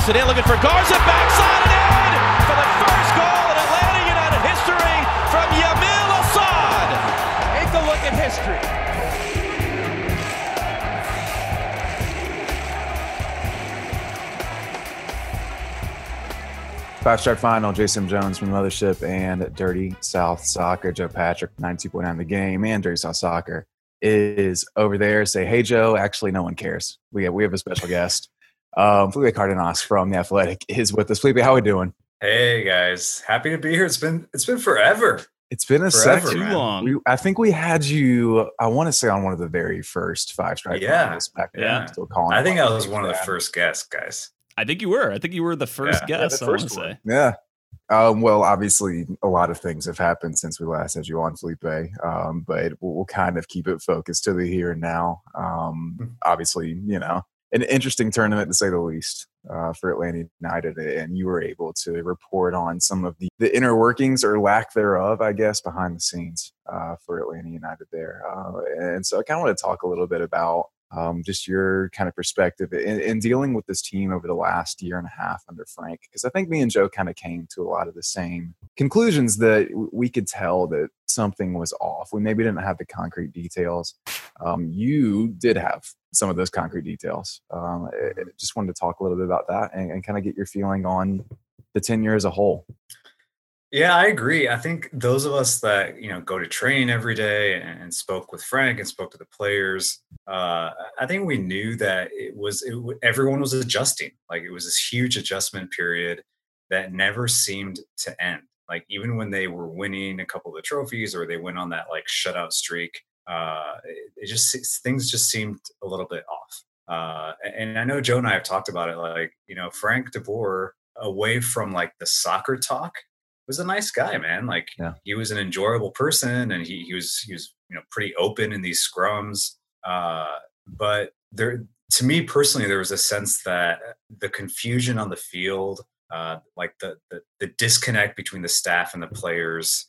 Toss it in, looking for Garza, backside and in for the first goal in Atlanta United history from Yamil Asad. Take a look at history. Fast Track Final, Jason Jones from the Mothership and Dirty South Soccer. Joe Patrick, 92.9 The Game, and Dirty South Soccer is over there. Say, hey, Joe. Actually, no one cares. We have, we have a special guest. Um, Felipe Cardenas from The Athletic is with us. Felipe, how are we doing? Hey, guys. Happy to be here. It's been it's been forever. It's been a Forever, second. Too man. long. We, I think we had you, I want to say, on one of the very first Five Stripe Yeah. Finals back then. Yeah. Still calling I think I was one of the that. first guests, guys. I think you were. I think you were the first Yeah. Yeah, guest. the I want to say. Yeah. Um, well, obviously, a lot of things have happened since we last had you on, Felipe. Um, but we'll, we'll kind of keep it focused to the here and now. Um, Hmm. obviously, you know, an interesting tournament to say the least uh, for Atlanta United, and you were able to report on some of the, the inner workings or lack thereof, I guess, behind the scenes uh, for Atlanta United there. Uh, and so, I kind of want to talk a little bit about um, just your kind of perspective in, in dealing with this team over the last year and a half under Frank. Because I think me and Joe kind of came to a lot of the same conclusions that we could tell that something was off. We maybe didn't have the concrete details. Um, you did have some of those concrete details. Um, I- I just wanted to talk a little bit about that and, and kind of get your feeling on the tenure as a whole. Yeah, I agree. I think those of us that you know go to train every day and, and spoke with Frank and spoke to the players, uh, I think we knew that it was it, everyone was adjusting. Like it was this huge adjustment period that never seemed to end. Like even when they were winning a couple of the trophies or they went on that like shutout streak, uh, it, it just things just seemed a little bit off. Uh, and I know Joe and I have talked about it. Like you know, Frank DeBoer away from like the soccer talk was a nice guy, man. Like Yeah. he was an enjoyable person, and he he was he was you know pretty open in these scrums. Uh, but there, to me personally, there was a sense that the confusion on the field, uh, like the, the the disconnect between the staff and the players,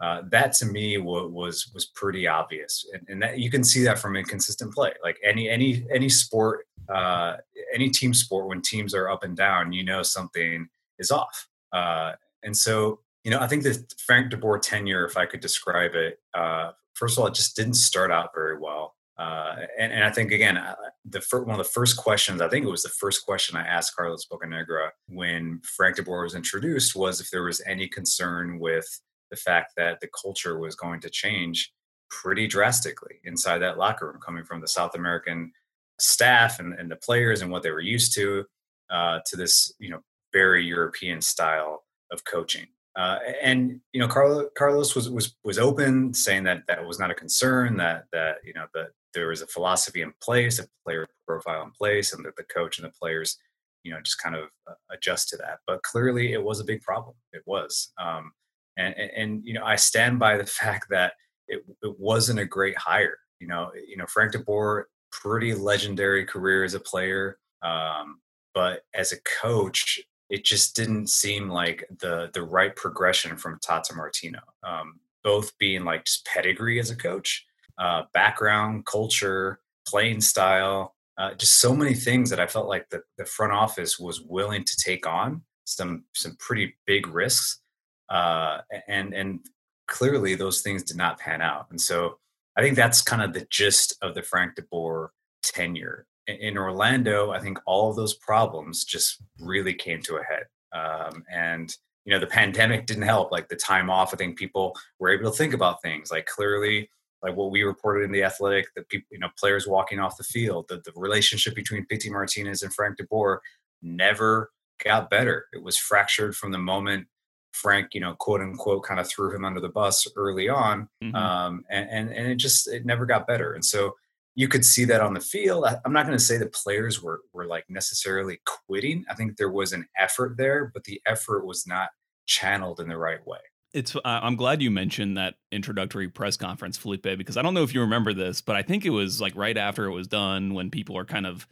uh, that to me wa- was was pretty obvious, and, and that you can see that from inconsistent play. Like any any any sport, uh, any team sport, when teams are up and down, you know something is off. Uh, and so, you know, I think the Frank DeBoer tenure, if I could describe it, uh, first of all, it just didn't start out very well. Uh, and, and I think again, uh, the one of the first questions, I think it was the first question I asked Carlos Bocanegra when Frank de Boer was introduced was if there was any concern with the fact that the culture was going to change pretty drastically inside that locker room, coming from the South American staff and, and the players and what they were used to, uh, to this, you know, very European style of coaching. Uh, and you know, Carlos, Carlos was was was open, saying that that was not a concern. That that you know that there was a philosophy in place, a player profile in place, and that the coach and the players, you know, just kind of uh, adjust to that. But clearly, it was a big problem. It was, um, and, and and you know, I stand by the fact that it it wasn't a great hire. You know, you know, Frank DeBoer, pretty legendary career as a player, um, but as a coach, it just didn't seem like the the right progression from Tata Martino. Um, both being like just pedigree as a coach, uh, background, culture, playing style, uh, just so many things that I felt like the, the front office was willing to take on some some pretty big risks, uh, and and clearly those things did not pan out. And so I think that's kind of the gist of the Frank DeBoer tenure in- in Orlando, I think all of those problems just really came to a head. Um, and you know, the pandemic didn't help. Like the time off, I think people were able to think about things. Like clearly, like what we reported in the Athletic, that people, you know, players walking off the field, the, the relationship between Pity Martinez and Frank DeBoer never got better. It was fractured from the moment Frank, you know, quote unquote, kind of threw him under the bus early on, Mhm. um, and, and and it just it never got better. And so you could see that on the field. I, I'm not going to say the players were were like necessarily quitting. I think there was an effort there, but the effort was not channeled in the right way. It's. Uh, I'm glad you mentioned that introductory press conference, Felipe, because I don't know if you remember this, but I think it was like right after it was done when people are kind of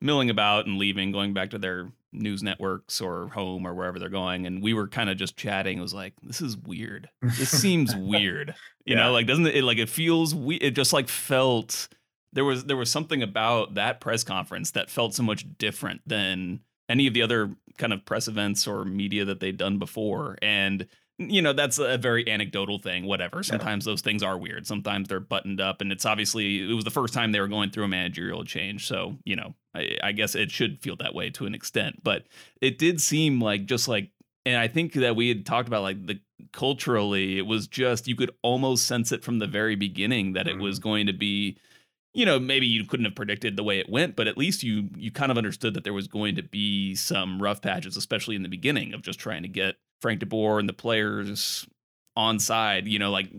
milling about and leaving, going back to their news networks or home or wherever they're going, and we were kind of just chatting. It was like, this is weird. This seems weird. You Yeah. know, like doesn't it? Like it feels. We. It just like felt. There was there was something about that press conference that felt so much different than any of the other kind of press events or media that they'd done before. And you know that's a very anecdotal thing whatever sometimes yeah. those things are weird sometimes they're buttoned up and it's obviously it was the first time they were going through a managerial change so you know I, I, guess it should feel that way to an extent but it did seem like just like and i think that we had talked about like the culturally it was just you could almost sense it from the very beginning that mm-hmm. it was mm-hmm. going to be you know maybe you couldn't have predicted the way it went but at least you you kind of understood that there was going to be some rough patches especially in the beginning of just trying to get Frank DeBoer and the players on side, you know, like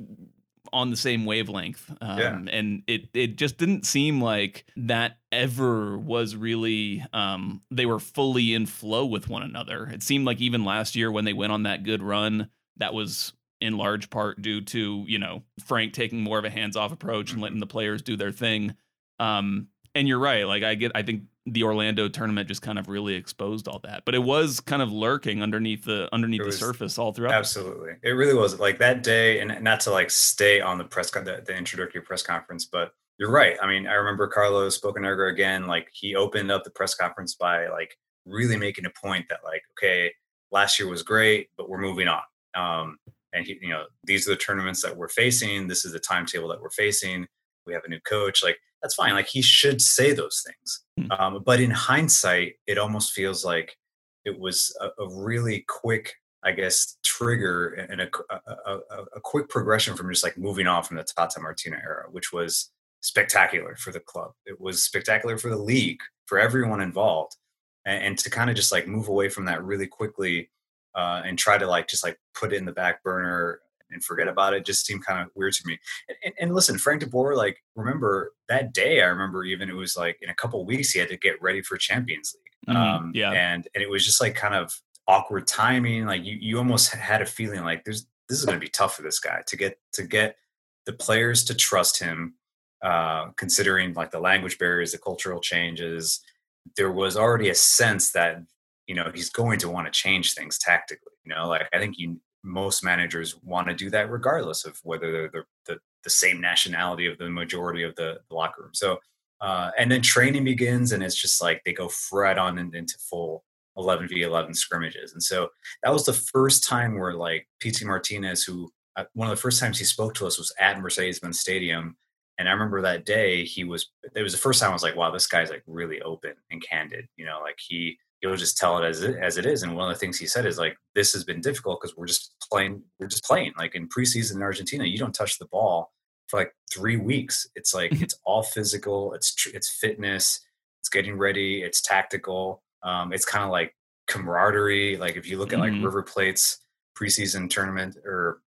on the same wavelength. Um, yeah. And it it just didn't seem like that ever was really um, they were fully in flow with one another. It seemed like even last year when they went on that good run, that was in large part due to you know Frank taking more of a hands off approach and letting the players do their thing. Um, and you're right. Like I get, I think the Orlando tournament just kind of really exposed all that. But it was kind of lurking underneath the underneath the surface all throughout. Absolutely, it really was. Like that day, and not to like stay on the press con- the, the introductory press conference, but you're right. I mean, I remember Carlos Bocanegra again. Like he opened up the press conference by like really making a point that like, okay, last year was great, but we're moving on. Um, and he, you know, these are the tournaments that we're facing. This is the timetable that we're facing. We have a new coach. Like that's fine. Like he should say those things. Mm-hmm. Um, but in hindsight, it almost feels like it was a, a really quick, I guess, trigger and a, a, a, quick progression from just like moving on from the Tata Martino era, which was spectacular for the club. It was spectacular for the league, for everyone involved. And, and to kind of just like move away from that really quickly uh, and try to like just like put it in the back burner and forget about it just seemed kind of weird to me. And, and, listen, Frank DeBoer, like remember that day? I remember even it was like in a couple weeks he had to get ready for Champions League. Mm-hmm. Um, yeah, and and it was just like kind of awkward timing. Like you you almost had a feeling like there's this is going to be tough for this guy to get to get the players to trust him. Uh, considering like the language barriers, the cultural changes, there was already a sense that you know he's going to want to change things tactically. You know, like I think you most managers want to do that regardless of whether they're the, the, the same nationality of the majority of the, locker room. So, uh, and then training begins and it's just like they go right on in, into full 11 v 11 scrimmages. And so that was the first time where like Pity Martinez, who uh, one of the first times he spoke to us was at Mercedes-Benz Stadium. And I remember that day he was, it was the first time I was like, wow, this guy's like really open and candid, you know, like he, he'll just tell it as it as it is. And one of the things he said is like, this has been difficult because we're just playing, we're just playing. Like in preseason in Argentina, you don't touch the ball for like three weeks. It's like mm-hmm. it's all physical. It's it's fitness. It's getting ready. It's tactical. Um, it's kind of like camaraderie. Like if you look at like mm-hmm. River Plate's preseason tournament or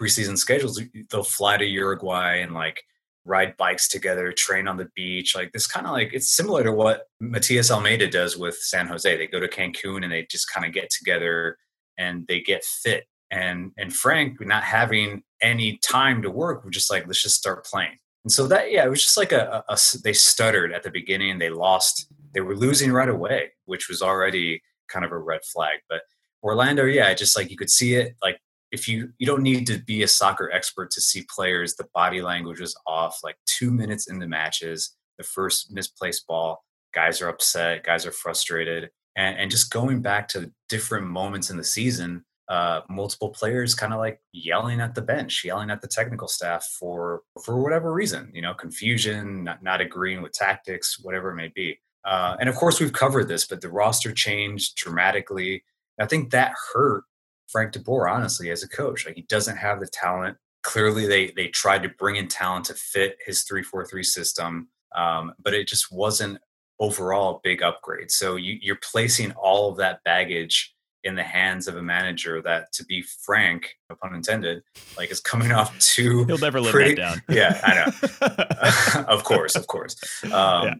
preseason schedules, they'll fly to Uruguay and like ride bikes together, train on the beach. Like this kind of like it's similar to what Matias Almeyda does with San Jose. They go to Cancun and they just kind of get together and they get fit. And and Frank not having any time to work, we're just like let's just start playing. And so that yeah, it was just like a, a, a they stuttered at the beginning. They lost. They were losing right away, which was already kind of a red flag. But Orlando, yeah, just like you could see it, like if you you don't need to be a soccer expert to see players the body language is off like two minutes in the matches the first misplaced ball guys are upset guys are frustrated and, and just going back to different moments in the season uh, multiple players kind of like yelling at the bench yelling at the technical staff for for whatever reason you know confusion not, not agreeing with tactics whatever it may be. Uh, and of course we've covered this but the roster changed dramatically. I think that hurt Frank DeBoer, honestly, as a coach. Like he doesn't have the talent. Clearly, they they tried to bring in talent to fit his three four three system, um, but it just wasn't overall a big upgrade. So you, you're placing all of that baggage in the hands of a manager that, to be frank, no pun intended, like is coming off two. He'll never live pretty, that down. Yeah, I know. of course, of course. Um, yeah.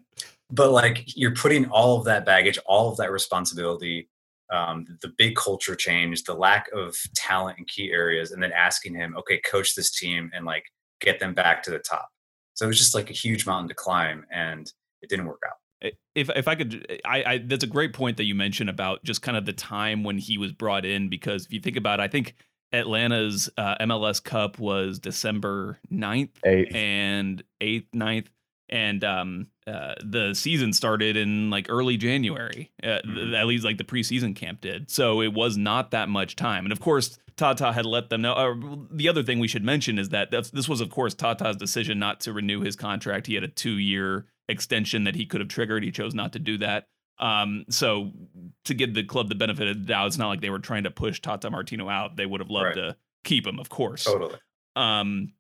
But like you're putting all of that baggage, all of that responsibility um, the big culture change, the lack of talent in key areas, and then asking him, okay, coach this team and like get them back to the top. So it was just like a huge mountain to climb, and it didn't work out. If if I could, I, I that's a great point that you mentioned about just kind of the time when he was brought in because if you think about, it, I think Atlanta's uh, MLS Cup was December 9th 8th. and 8th, 9th. And um, uh, the season started in like early January. Uh, Mhm. At least like the preseason camp did. So it was not that much time. And of course, Tata had let them know. Or the other thing we should mention is that this was, of course, Tata's decision not to renew his contract. He had a two-year extension that he could have triggered. He chose not to do that. Um, so to give the club the benefit of the doubt, it's not like they were trying to push Tata Martino out. They would have loved Right. to keep him, of course. Totally. Um,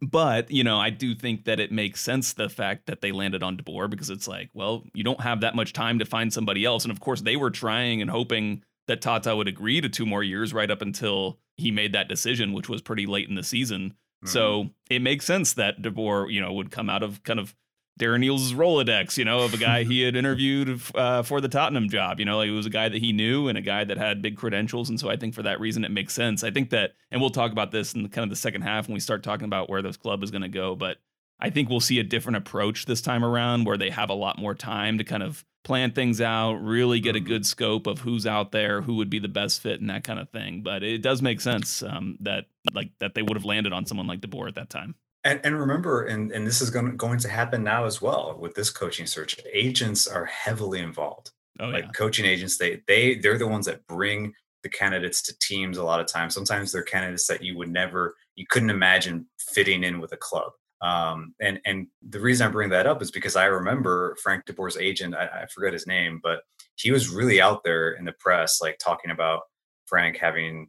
but you know, I do think that it makes sense the fact that they landed on DeBoer because it's like, well, you don't have that much time to find somebody else, and of course, they were trying and hoping that Tata would agree to two more years right up until he made that decision, which was pretty late in the season. Mhm. So it makes sense that DeBoer, you know, would come out of kind of Darren Eales's Rolodex, you know, of a guy he had interviewed uh, for the Tottenham job. You know, like, it was a guy that he knew and a guy that had big credentials. And so I think for that reason, it makes sense. I think that, and we'll talk about this in kind of the second half when we start talking about where this club is going to go. But I think we'll see a different approach this time around where they have a lot more time to kind of plan things out, really get a Mhm. good scope of who's out there, who would be the best fit, and that kind of thing. But it does make sense um, that like that they would have landed on someone like DeBoer at that time. And, and remember, and, and this is going, going to happen now as well with this coaching search. Agents are heavily involved. Oh like yeah, coaching agents, they they they're the ones that bring the candidates to teams a lot of times. Sometimes they're candidates that you would never, you couldn't imagine fitting in with a club. Um, and and the reason I bring that up is because I remember Frank DeBoer's agent. I, I forget his name, but he was really out there in the press, like talking about Frank having,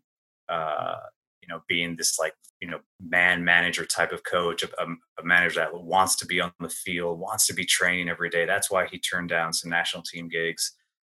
uh, you know, being this like you know man manager type of coach, a, a, manager that wants to be on the field, wants to be training every day. That's why he turned down some national team gigs.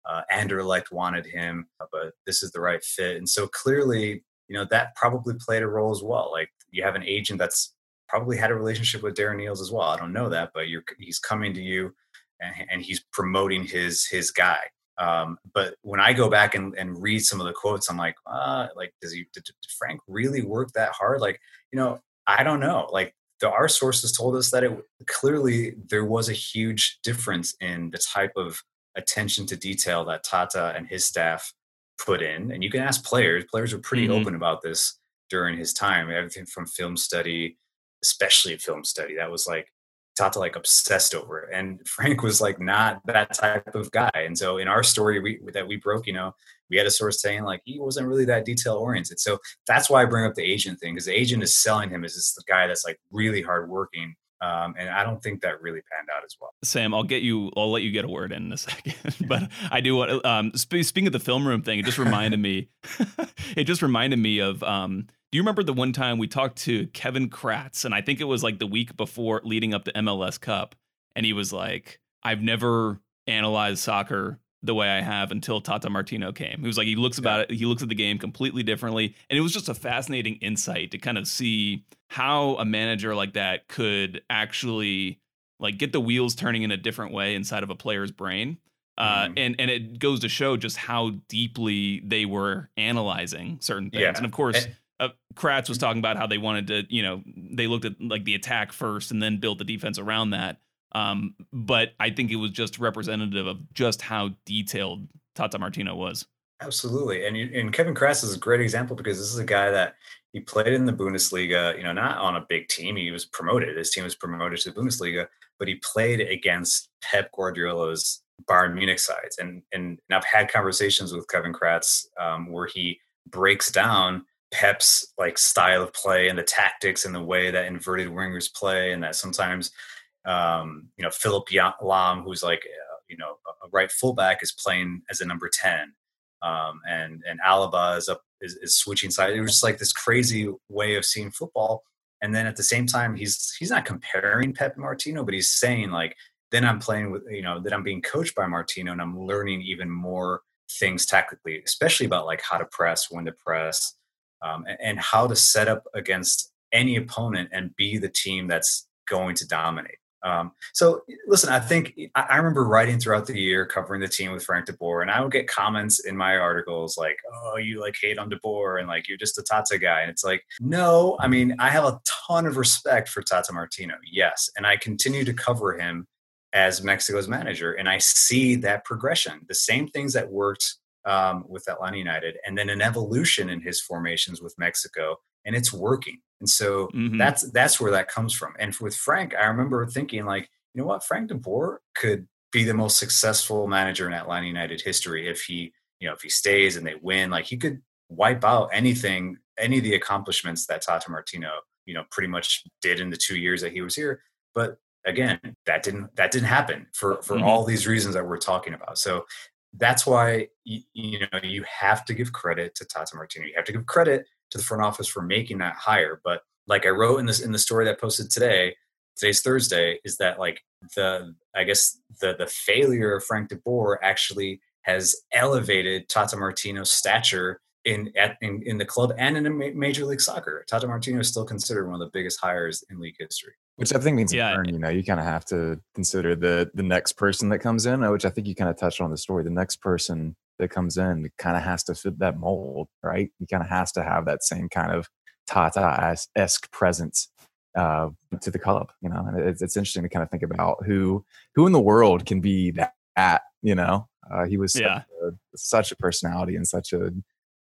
Uh, Anderlecht wanted him, but this is the right fit, and so clearly, you know, that probably played a role as well. Like you have an agent that's probably had a relationship with Darren Eales as well. I don't know that, but you're he's coming to you and, and he's promoting his his guy. Um, but when I go back and, and read some of the quotes, I'm like, uh, like, does he did, did Frank really work that hard? Like, you know, I don't know. Like, the, our sources told us that it clearly there was a huge difference in the type of attention to detail that Tata and his staff put in. And you can ask players; players were pretty Mhm. open about this during his time. Everything from film study, especially film study, that was like Tata like obsessed over it, and Frank was like not that type of guy. And so in our story we, that we broke, you know, we had a source saying like he wasn't really that detail oriented. So that's why I bring up the agent thing because the agent is selling him as this guy that's like really hardworking. Um, and I don't think that really panned out as well. Sam, I'll get you. I'll let you get a word in, in a second. but I do want. Um, sp- speaking of the film room thing, it just reminded me. it just reminded me of. Um, do you remember the one time we talked to Kevin Kratz, and I think it was like the week before leading up to MLS Cup, and he was like, "I've never analyzed soccer the way I have until Tata Martino came." He was like, he looks about it. He looks at the game completely differently, and it was just a fascinating insight to kind of see how a manager like that could actually like get the wheels turning in a different way inside of a player's brain. Uh, Mhm. and and it goes to show just how deeply they were analyzing certain things. Yeah. And of course, And- uh, Kratz was talking about how they wanted to, you know, they looked at like the attack first and then built the defense around that. Um, but I think it was just representative of just how detailed Tata Martino was. Absolutely, and you, and Kevin Kratz is a great example because this is a guy that he played in the Bundesliga. You know, not on a big team. He was promoted. His team was promoted to the Bundesliga, but he played against Pep Guardiola's Bayern Munich sides. And and, and I've had conversations with Kevin Kratz um, where he breaks down Pep's like style of play and the tactics and the way that inverted wingers play, and that sometimes um, you know Philipp Lahm, who's like uh, you know a right fullback, is playing as a number ten um, and and Alaba is up is, is switching sides. It was just like this crazy way of seeing football. And then at the same time, he's he's not comparing Pep Martino, but he's saying like, then I'm playing with you know that I'm being coached by Martino, and I'm learning even more things tactically, especially about like how to press, when to press, um, and, and how to set up against any opponent and be the team that's going to dominate. Um, so listen, I think I, I remember writing throughout the year covering the team with Frank DeBoer, and I would get comments in my articles like, "Oh, you like hate on DeBoer, and like you're just a Tata guy." And it's like, no, I mean, I have a ton of respect for Tata Martino, yes, and I continue to cover him as Mexico's manager, and I see that progression, the same things that worked um, with Atlanta United, and then an evolution in his formations with Mexico, and it's working. And so Mhm. that's that's where that comes from. And with Frank, I remember thinking like you know what, Frank DeBoer could be the most successful manager in Atlanta United history if he, you know, if he stays and they win. Like he could wipe out anything, any of the accomplishments that Tata Martino, you know, pretty much did in the two years that he was here. But again, that didn't that didn't happen for for mm-hmm. all these reasons that we're talking about. So that's why you, you know you have to give credit to Tata Martino. You have to give credit to the front office for making that hire. But like I wrote in this in the story that posted today, today's Thursday, is that like the I guess the the failure of Frank DeBoer actually has elevated Tata Martino's stature in at in, in the club and in Major League Soccer. Tata Martino is still considered one of the biggest hires in league history. Which I think means yeah. Turn, you know, you kind of have to consider the the next person that comes in, uh, which I think you kind of touched on the story. The next person that comes in kind of has to fit that mold, right? He kind of has to have that same kind of Tata esque presence uh, to the club. You know, and it's, it's interesting to kind of think about who who in the world can be that. At, you know, uh, he was yeah. such, a, such a personality and such a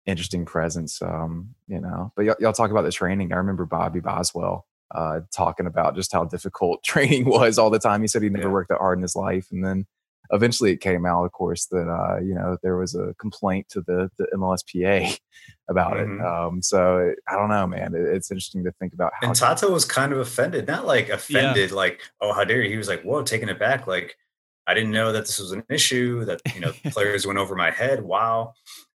interesting presence. Um, you know, but y- y'all talk about the training. I remember Bobby Boswell uh, talking about just how difficult training was all the time. He said he never yeah. worked that hard in his life, and then eventually it came out, of course, that uh, you know there was a complaint to the the MLSPA about mm-hmm. it. Um, so I don't know, man. It, it's interesting to think about how. And Tata was kind of offended, not like offended, yeah. like oh how dare you. He was like whoa, taking it back, like. I didn't know that this was an issue. That you know, players went over my head. Wow,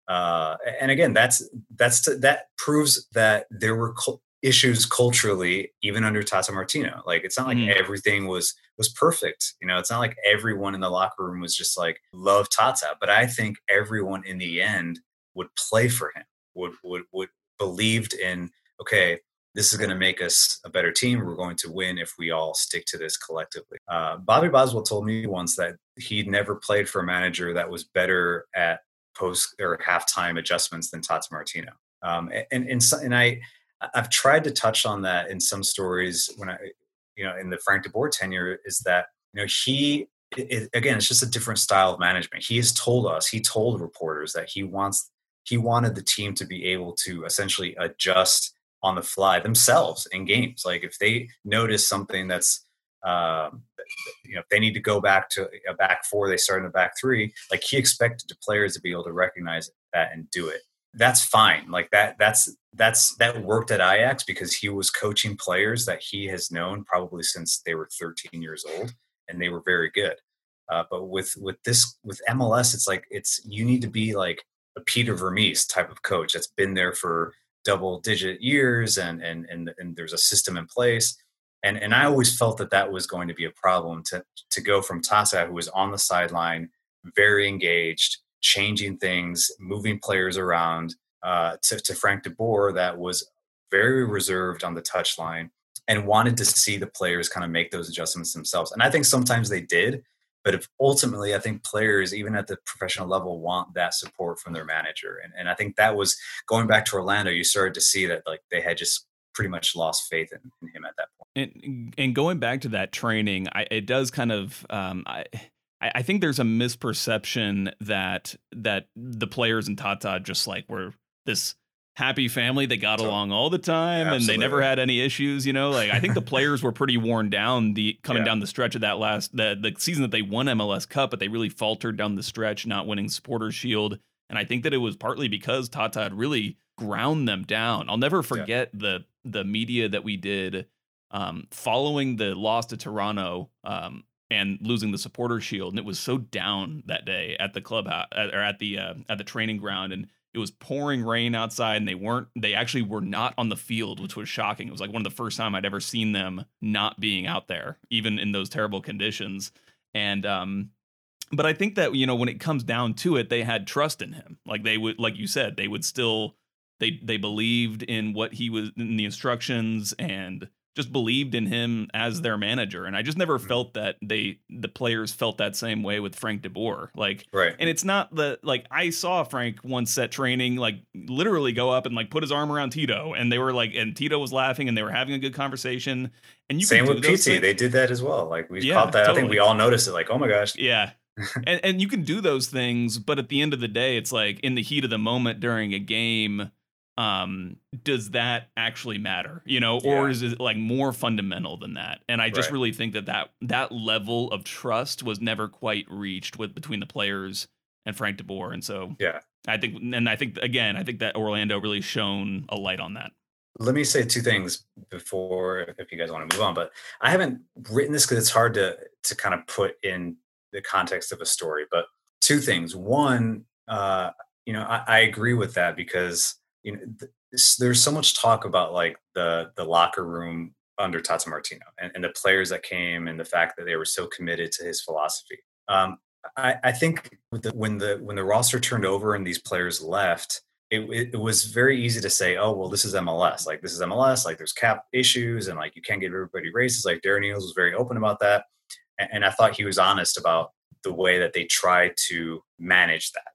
uh, and again, that's that's that proves that there were issues culturally even under Tata Martino. Like it's not like mm. everything was was perfect. You know, it's not like everyone in the locker room was just like love Tata, but I think everyone in the end would play for him. Would would would believed in okay, this is going to make us a better team. We're going to win if we all stick to this collectively. Uh, Bobby Boswell told me once that he'd never played for a manager that was better at post or halftime adjustments than Tata Martino. Um, and, and, and I, I've tried to touch on that in some stories when I, you know, in the Frank DeBoer tenure is that, you know, he, it, again, it's just a different style of management. He has told us, he told reporters that he wants, he wanted the team to be able to essentially adjust on the fly themselves in games. Like if they notice something that's, um, you know, if they need to go back to a back four, they start in the back three. Like he expected the players to be able to recognize that and do it that's fine. Like that, that's that's that worked at Ajax because he was coaching players that he has known probably since they were 13 years old, and they were very good. Uh, but with with this with MLS, it's like it's you need to be like a Peter Vermes type of coach that's been there for double digit years, and and and and there's a system in place. And and I always felt that that was going to be a problem to to go from Tata, who was on the sideline, very engaged, changing things, moving players around, uh, to, to Frank DeBoer that was very reserved on the touchline and wanted to see the players kind of make those adjustments themselves. And I think sometimes they did, but if ultimately I think players, even at the professional level, want that support from their manager. And, and I think that was going back to Orlando, you started to see that like they had just pretty much lost faith in, in him at that point. And, and going back to that training, I, it does kind of, um, I, I, think there's a misperception that that the players in Tata just like were this happy family that got along all the time Absolutely. and they never had any issues you know like i think the players were pretty worn down the coming yeah. down the stretch of that last the, the season that they won mls cup but they really faltered down the stretch not winning supporters shield and i think that it was partly because tata had really ground them down i'll never forget yeah. the the media that we did um, following the loss to toronto um, and losing the supporter shield and it was so down that day at the clubhouse or at the uh, at the training ground and it was pouring rain outside and they weren't they actually were not on the field which was shocking. It was like one of the first time i'd ever seen them not being out there even in those terrible conditions. And um but i think that you know when it comes down to it they had trust in him. Like they would like you said they would still they they believed in what he was in the instructions and just believed in him as their manager. And I just never mm-hmm. felt that they the players felt that same way with Frank DeBoer. Like right. and it's not the like I saw Frank once at training like literally go up and like put his arm around Tito and they were like and Tito was laughing and they were having a good conversation. And you same with Pity, they did that as well. Like we yeah, caught that. Totally. I think we all noticed it, like, oh my gosh. Yeah. and and you can do those things, but at the end of the day, it's like in the heat of the moment during a game um, does that actually matter? You know, or Yeah. is it like more fundamental than that? And I just Right. really think that that that level of trust was never quite reached with between the players and Frank DeBoer. And so Yeah. I think, and I think again, I think that Orlando really shone a light on that. let me say two things before if you guys want to move on but i haven't written this because it's hard to to kind of put in the context of a story but two things one uh you know i, I agree with that because you know th- there's so much talk about like the the locker room under tata martino and, and the players that came and the fact that they were so committed to his philosophy um i i think the, when the when the roster turned over and these players left it, it, was very easy to say, oh, well, this is MLS. Like, this is MLS. Like, there's cap issues and like you can't give everybody raises. Like, Darren Eales was very open about that. And, and I thought he was honest about the way that they tried to manage that.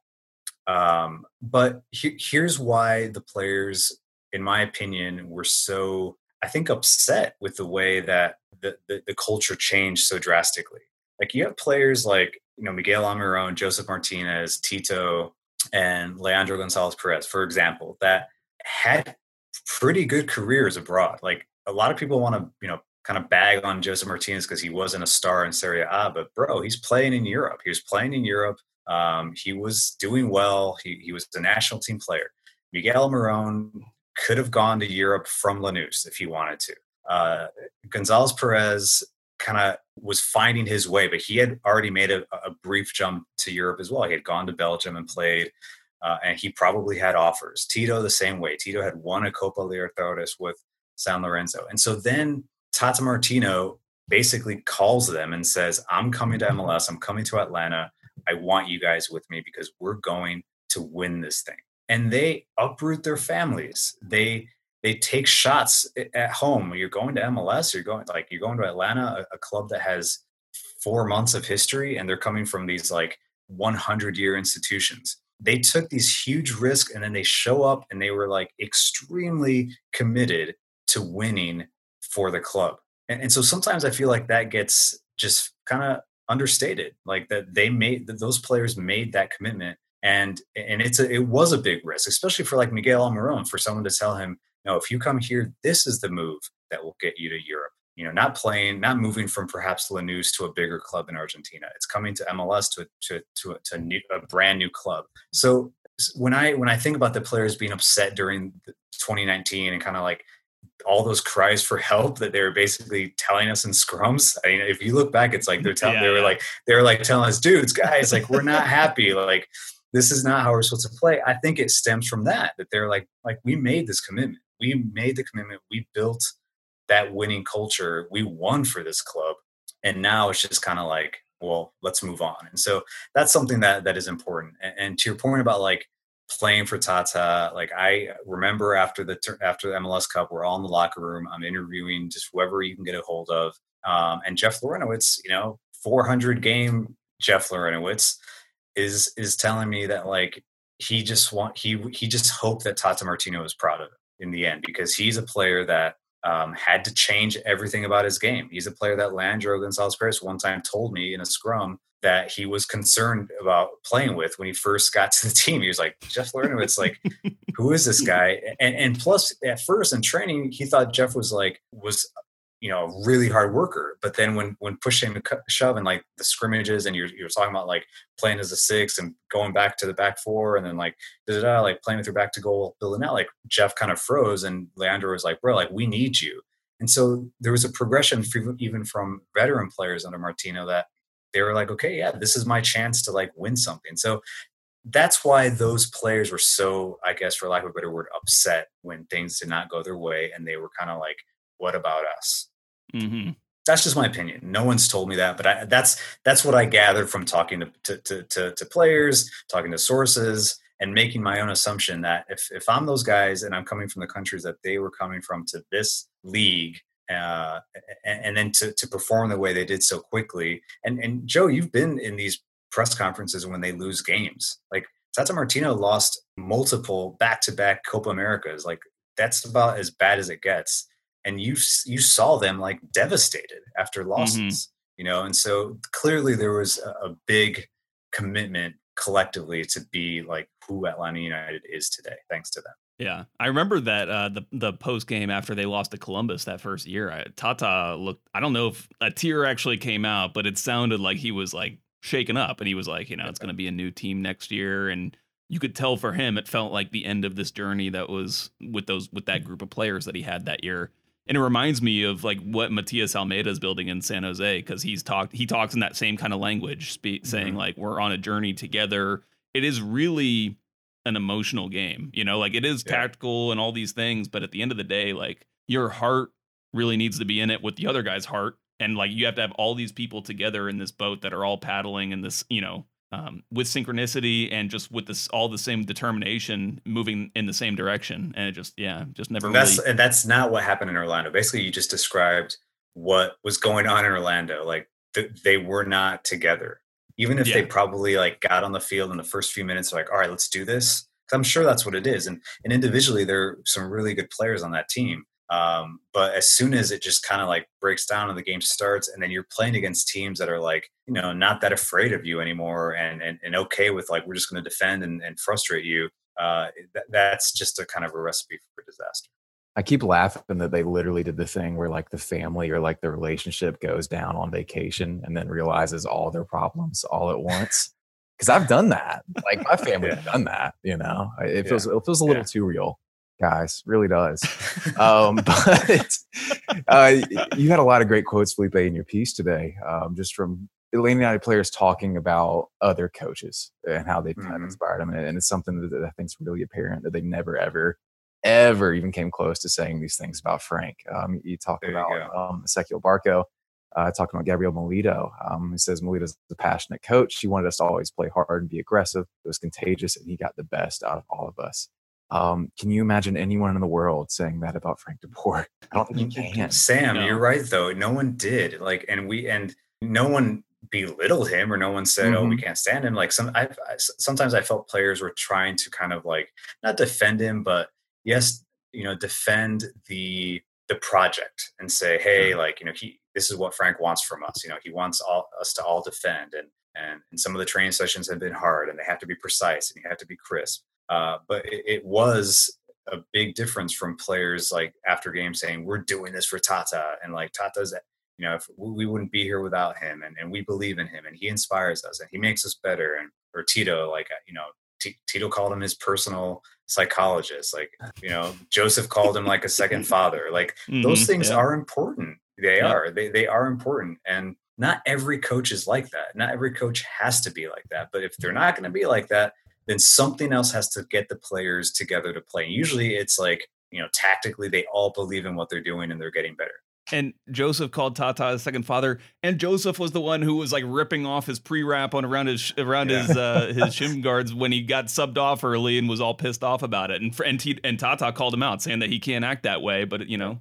Um, but he, here's why the players, in my opinion, were so, I think, upset with the way that the, the, the culture changed so drastically. Like, you have players like, you know, Miguel Almiron, Josef Martinez, Tito, and Leandro Gonzalez Perez, for example, that had pretty good careers abroad. Like a lot of people want to, you know, kind of bag on Josef Martinez because he wasn't a star in Serie A, but bro, he's playing in Europe. He was playing in Europe. Um, he was doing well. He, he was a national team player. Miguel Almiron could have gone to Europe from Lanús if he wanted to. Uh, Gonzalez Perez kind of was finding his way, but he had already made a, a, brief jump to Europe as well. He had gone to Belgium and played, uh, and he probably had offers. Tito the same way. Tito had won a Copa Libertadores with San Lorenzo, and so then Tata Martino basically calls them and says, "I'm coming to MLS. I'm coming to Atlanta. I want you guys with me because we're going to win this thing." And they uproot their families. They they take shots at home. You're going to MLS. You're going like you're going to Atlanta, a, a, club that has four months of history, and they're coming from these like 100 year institutions. They took these huge risks, and then they show up, and they were like extremely committed to winning for the club. And, and so sometimes I feel like that gets just kind of understated, like that they made that those players made that commitment. And and it's a, it was a big risk, especially for like Miguel Almiron, for someone to tell him, no, if you come here, this is the move that will get you to Europe. You know, not playing, not moving from perhaps Lanús to a bigger club in Argentina. It's coming to MLS to to to, a, to new, a brand new club. So when I when I think about the players being upset during 2019 and kind of like all those cries for help that they were basically telling us in scrums. I mean, if you look back, it's like they're telling Yeah, they were yeah. like they were like telling us, dudes, guys, like we're not happy. Like this is not how we're supposed to play. I think it stems from that that they're like like we made this commitment. We made the commitment. We built that winning culture. We won for this club, and now it's just kind of like, well, let's move on. And so that's something that that is important. And, and to your point about like playing for Tata, like I remember after the after the MLS Cup, we're all in the locker room. I'm interviewing just whoever you can get a hold of, um, and Jeff Larentowicz, you know, 400 game Jeff Larentowicz is is telling me that like he just want he he just hoped that Tata Martino was proud of him in the end because he's a player that um, had to change everything about his game. He's a player that Leandro Gonzalez Perez one time told me in a scrum that he was concerned about playing with when he first got to the team. He was like, Jeff Larentowicz, like, who is this guy? And and plus, at first in training, he thought Jeff was like was you know a really hard worker. But then when when pushing cu- shove and like the scrimmages, and you're you're talking about like playing as a six and going back to the back four, and then like da da like playing with your back to goal, building out. Like Jeff kind of froze, and Leandro was like, bro, like we need you. And so there was a progression even from veteran players under Martino that they were like, okay, yeah, this is my chance to like win something. So that's why those players were so, I guess, for lack of a better word, upset when things did not go their way, and they were kind of like, "What about us?" hmm That's just my opinion. No one's told me that, but I, that's that's what I gathered from talking to to, to to to players, talking to sources, and making my own assumption that if if I'm those guys and I'm coming from the countries that they were coming from to this league uh, and, and then to, to perform the way they did so quickly. And and Joe, you've been in these press conferences when they lose games. Like Tata Martino lost multiple back-to-back Copa Americas. Like that's about as bad as it gets. And you you saw them like devastated after losses, you know. And so clearly there was a, a big commitment collectively to be like who Atlanta United is today, thanks to them. Yeah, I remember that uh, the the post game after they lost to Columbus that first year. I, Tata looked. I don't know if a tear actually came out, but it sounded like he was like shaken up, and he was like, you know, it's going to be a new team next year, and you could tell for him it felt like the end of this journey that was with those with that group of players that he had that year. And it reminds me of like what Matias Almeyda is building in San Jose because he's talked he talks in that same kind of language, spe- mm-hmm. saying like we're on a journey together. It is really an emotional game. You know, like it is yeah. tactical and all these things, but at the end of the day, like your heart really needs to be in it with the other guy's heart. And like you have to have all these people together in this boat that are all paddling in this, you know, um, with synchronicity and just with this all the same determination moving in the same direction. And it just, yeah, just never and really. That's, and that's not what happened in Orlando. Basically, you just described what was going on in Orlando. Like th- they were not together even if yeah. they probably like got on the field in the first few minutes like all right let's do this. I'm sure that's what it is and and individually there are some really good players on that team. Um, but as soon as it just kind of like breaks down and the game starts and then you're playing against teams that are like you know not that afraid of you anymore and and, and okay with like we're just going to defend and, and frustrate you uh, that's just a kind of a recipe for disaster I keep laughing that they literally did the thing where like the family or like the relationship goes down on vacation and then realizes all their problems all at once. Because I've done that. Like my family yeah. done that. You know, it feels yeah. it feels a little yeah. too real, guys. Really does. um, but uh, you had a lot of great quotes, Felipe, in your piece today, um, just from Atlanta United players talking about other coaches and how they've mm-hmm. kind of inspired them. And it's something that I think is really apparent that they never ever ever even came close to saying these things about Frank. Um, you talk there about you um, Ezequiel Barco, uh, talking about Gabriel Milito. Um, he says Milito's a passionate coach. He wanted us to always play hard and be aggressive. It was contagious, and he got the best out of all of us. Um, can you imagine anyone in the world saying that about Frank DeBoer? I don't think you can. Sam, no. you're right though. No one did. Like, and we and no one belittled him or no one said mm-hmm. oh we mm-hmm. can't stand him like some I, I sometimes i felt players were trying to kind of like not defend him but yes, you know, defend the the project and say, hey, like, you know, he this is what Frank wants from us. You know, he wants all us to all defend and and, and some of the training sessions have been hard and they have to be precise and you have to be crisp. Uh, but it, it was a big difference from players like after game saying we're doing this for Tata and like Tata's you know if we wouldn't be here without him and, and we believe in him and he inspires us and he makes us better and or Tito like you know T- Tito called him his personal psychologist. Like, you know, Josef called him like a second father. Like mm-hmm, those things yeah. are important. They yeah. are. They they are important. And not every coach is like that. Not every coach has to be like that. But if they're not going to be like that, then something else has to get the players together to play. Usually it's like, you know, tactically they all believe in what they're doing and they're getting better and Josef called Tata his second father, and Josef was the one who was like ripping off his pre-wrap on around his around yeah. his uh, his shin guards when he got subbed off early and was all pissed off about it. And and, T- and Tata called him out, saying that he can't act that way. But you know,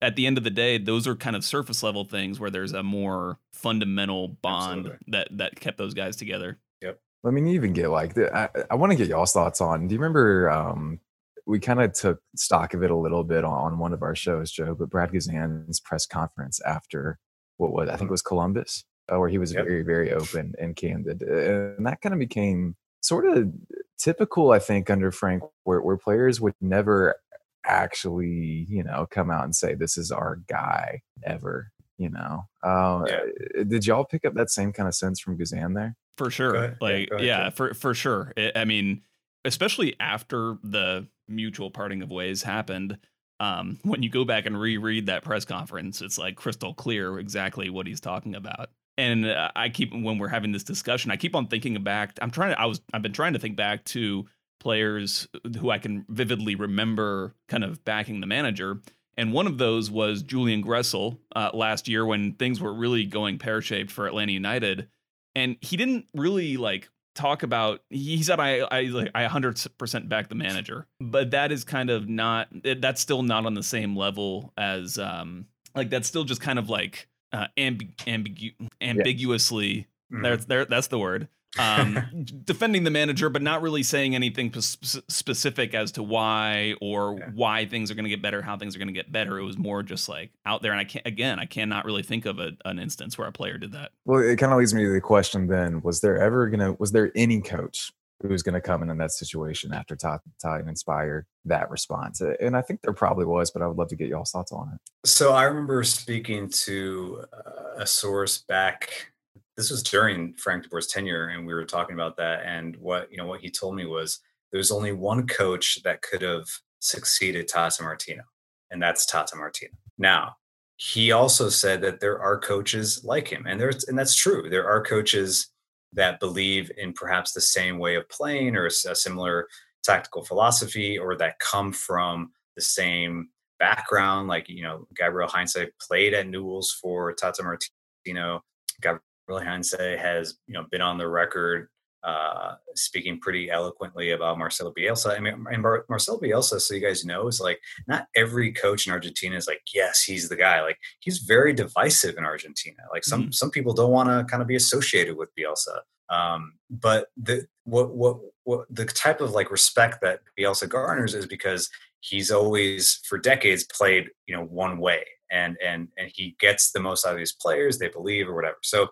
at the end of the day, those are kind of surface level things where there's a more fundamental bond Absolutely. that that kept those guys together. Yep. I mean, you even get like the, I, I want to get y'all's thoughts on. Do you remember um, we kind of took stock of it a little bit on one of our shows, Joe, but Brad Guzan's press conference after what was I think it mm-hmm. was Columbus, uh, where he was yep. very, very open and candid, and that kind of became sort of typical, I think, under Frank, where where players would never actually, you know, come out and say this is our guy ever. You know, um, yeah. Uh, did y'all pick up that same kind of sense from Guzan there? For sure, like yeah, yeah for for sure. It, I mean, especially after the mutual parting of ways happened, um, when you go back and reread that press conference, it's like crystal clear exactly what he's talking about. And uh, I keep when we're having this discussion, I keep on thinking back. I'm trying to. I was. I've been trying to think back to players who I can vividly remember, kind of backing the manager. And one of those was Julian Gressel uh, last year when things were really going pear shaped for Atlanta United. And he didn't really like talk about he said i i like i 100% back the manager but that is kind of not that's still not on the same level as um like that's still just kind of like uh ambi- ambigu- ambiguously yeah. there, there that's the word um, defending the manager, but not really saying anything p- specific as to why or yeah. why things are going to get better, how things are going to get better. It was more just like out there. And I can't, again, I cannot really think of a, an instance where a player did that. Well, it kind of leads me to the question then: Was there ever going to, was there any coach who's going to come in in that situation after Tottenham inspired that response. And I think there probably was, but I would love to get y'all's thoughts on it. So I remember speaking to uh, a source back. This was during Frank De Boer's tenure, and we were talking about that. And what you know, what he told me was there's only one coach that could have succeeded Tata Martino, and that's Tata Martino. Now, he also said that there are coaches like him, and there's and that's true. There are coaches that believe in perhaps the same way of playing or a similar tactical philosophy or that come from the same background. Like, you know, Gabriel Heinze played at Newell's for Tata Martino. Gabriel Heinze has, you know, been on the record uh, speaking pretty eloquently about Marcelo Bielsa. I mean, and Mar- Marcelo Bielsa, so you guys know, is like not every coach in Argentina is like, yes, he's the guy. Like he's very divisive in Argentina. Like some mm-hmm. some people don't want to kind of be associated with Bielsa. Um, but the what what what the type of like respect that Bielsa garners is because he's always for decades played you know one way and and and he gets the most out of these players they believe or whatever. So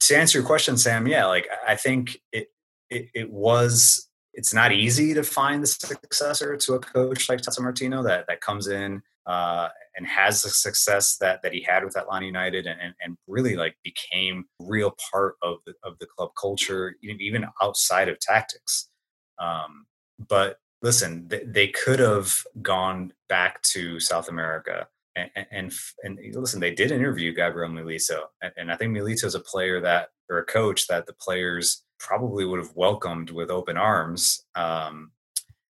to answer your question, Sam, yeah, like I think it, it, it was. It's not easy to find the successor to a coach like Tata Martino that that comes in uh, and has the success that that he had with Atlanta United and, and, and really like became real part of the of the club culture, even outside of tactics. Um, but listen, they, they could have gone back to South America and, and, and listen, they did interview Gabriel Milito, and, and I think Milito is a player that or a coach that the players probably would have welcomed with open arms. Um,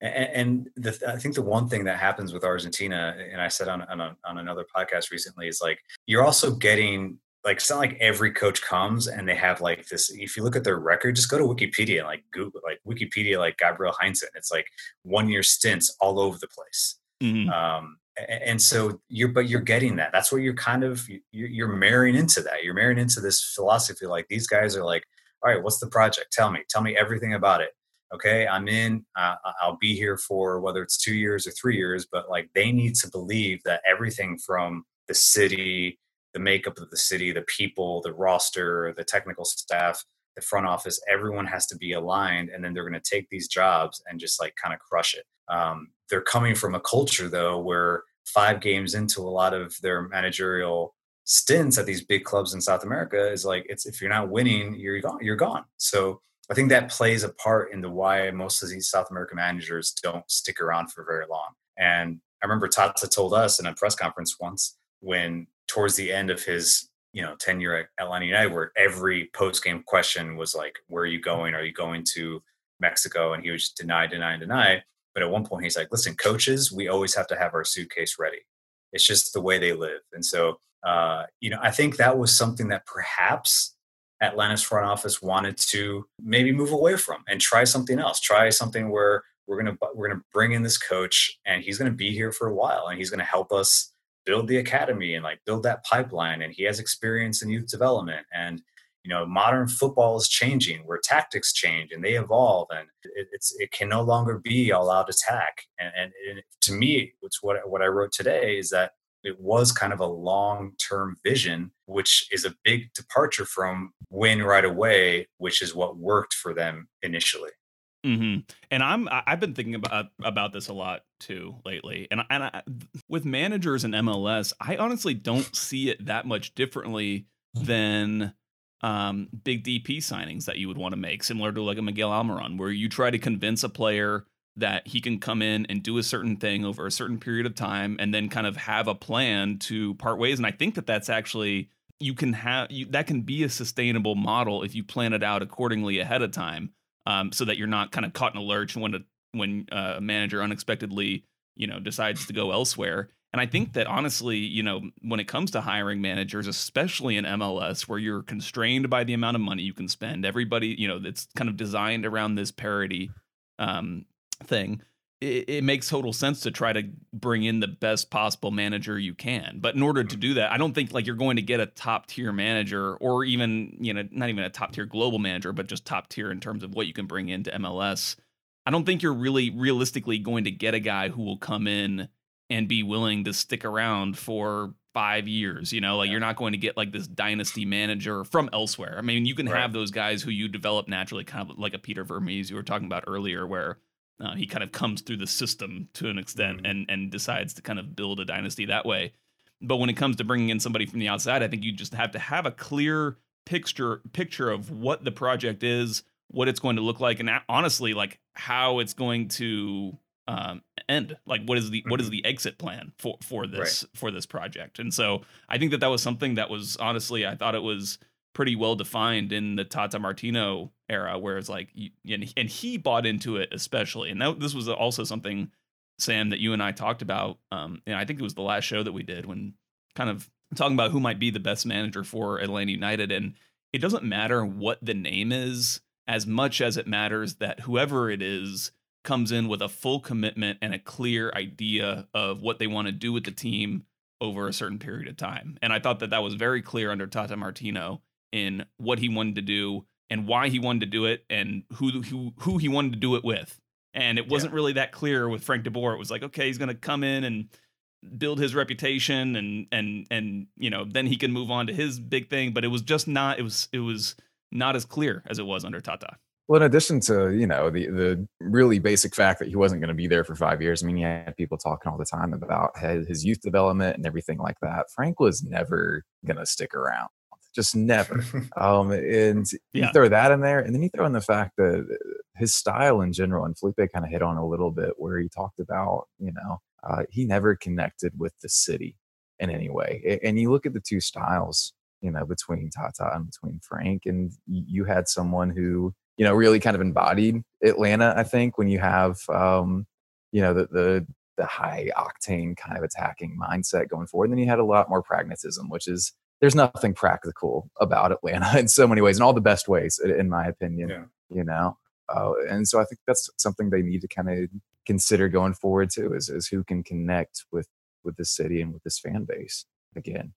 and, and the, I think the one thing that happens with Argentina, and I said on on, a, on another podcast recently, is like you're also getting like it's not like every coach comes and they have like this if you look at their record just go to wikipedia and like google like wikipedia like gabriel heinze it's like one year stints all over the place mm-hmm. um, and so you're but you're getting that. That's what you're kind of you're marrying into that. You're marrying into this philosophy like these guys are like all right what's the project? Tell me tell me everything about it. Okay i'm in uh, i'll be here for whether it's two years or three years but like they need to believe that everything from the city the makeup of the city the people the roster the technical staff the front office everyone has to be aligned and then they're going to take these jobs and just like kind of crush it um, they're coming from a culture though where five games into a lot of their managerial stints at these big clubs in South America is like it's if you're not winning, you're gone. You're gone. So I think that plays a part in the why most of these South American managers don't stick around for very long. And I remember Tata told us in a press conference once when towards the end of his you know tenure at Atlanta United, where every post game question was like, "Where are you going? Are you going to Mexico?" And he was just deny, deny, deny. But at one point, he's like, listen, coaches, we always have to have our suitcase ready. It's just the way they live. And so, uh, you know, I think that was something that perhaps Atlanta's front office wanted to maybe move away from and try something else. Try something where we're gonna we're gonna bring in this coach and he's gonna be here for a while and he's gonna help us build the academy and like build that pipeline. And he has experience in youth development and you know modern football is changing where tactics change and they evolve and it, it's it can no longer be all out attack and, and it, to me it's what what i wrote today is that it was kind of a long term vision which is a big departure from win right away which is what worked for them initially Mm-hmm. And I'm I've been thinking about about this a lot too lately. And and I, with managers and MLS, I honestly don't see it that much differently than um, big DP signings that you would want to make, similar to like a Miguel Almiron, where you try to convince a player that he can come in and do a certain thing over a certain period of time and then kind of have a plan to part ways. And I think that that's actually you can have you, that can be a sustainable model if you plan it out accordingly ahead of time, um, so that you're not kind of caught in a lurch when a when uh, a manager unexpectedly you know decides to go elsewhere. And I think that honestly, you know, when it comes to hiring managers, especially in MLS, where you're constrained by the amount of money you can spend, everybody, you know, it's kind of designed around this parity um, thing. It, it, makes total sense to try to bring in the best possible manager you can. But in order to do that, I don't think like you're going to get a top tier manager or even, you know, not even a top tier global manager, but just top tier in terms of what you can bring into MLS. I don't think you're really realistically going to get a guy who will come in and be willing to stick around for five years. You know, like you're not going to get like this dynasty manager from elsewhere. I mean, you can Right. have those guys who you develop naturally, kind of like a Peter Vermes you were talking about earlier, where uh, he kind of comes through the system to an extent Mhm. and and decides to kind of build a dynasty that way. But when it comes to bringing in somebody from the outside, I think you just have to have a clear picture picture of what the project is, what it's going to look like, and honestly, like how it's going to um, end. Like, what is the what is Mhm. the exit plan for for this for this project? And so, I think that that was something that was honestly, I thought it was pretty well defined in the Tata Martino era, where it's like, and and he bought into it especially, and that, this was also something. Sam, that you and I talked about, um, and I think it was the last show that we did when kind of talking about who might be the best manager for Atlanta United. And it doesn't matter what the name is as much as it matters that whoever it is comes in with a full commitment and a clear idea of what they want to do with the team over a certain period of time. And I thought that that was very clear under Tata Martino in what he wanted to do and why he wanted to do it and who who who he wanted to do it with. And it wasn't really that clear with Frank De Boer. It was like, okay, he's going to come in and build his reputation and and and you know then he can move on to his big thing but it was just not it was it was not as clear as it was under tata Well, in addition to you know the the really basic fact that he wasn't going to be there for five years, I mean, he had people talking all the time about his, his youth development and everything like that. Frank was never going to stick around, just never. um, and you throw that in there, and then you throw in the fact that his style in general, and Felipe kind of hit on a little bit where he talked about, you know, uh, he never connected with the city in any way. And you look at the two styles, you know, between Tata and between Frank, and you had someone who, you know, really kind of embodied Atlanta. I think when you have, um, you know, the the the high octane kind of attacking mindset going forward, and then you had a lot more pragmatism, which is there's nothing practical about Atlanta in so many ways, in all the best ways, in my opinion. Yeah. You know, uh, and so I think that's something they need to kind of consider going forward too, is is who can connect with with the city and with this fan base again.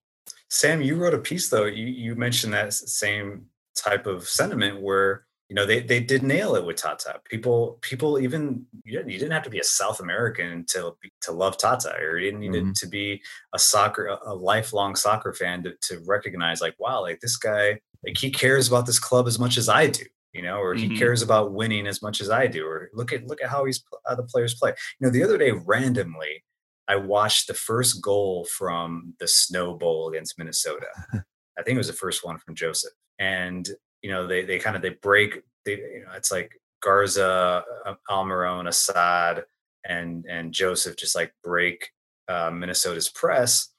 Sam, you wrote a piece though. You you mentioned that same type of sentiment where you know they they did nail it with Tata. People people even you didn't, you didn't have to be a South American to to love Tata, or you didn't need Mhm. to be a soccer a, lifelong soccer fan to to recognize like wow like this guy like he cares about this club as much as I do. You know, or he Mhm. cares about winning as much as I do. Or look at look at how he's how the players play. You know, the other day randomly I watched the first goal from the Snow Bowl against Minnesota. I think it was the first one from Josef. And you know, they they kind of they break. They you know, it's like Garza, uh, Almiron, Asad, and and Josef just like break uh, Minnesota's press,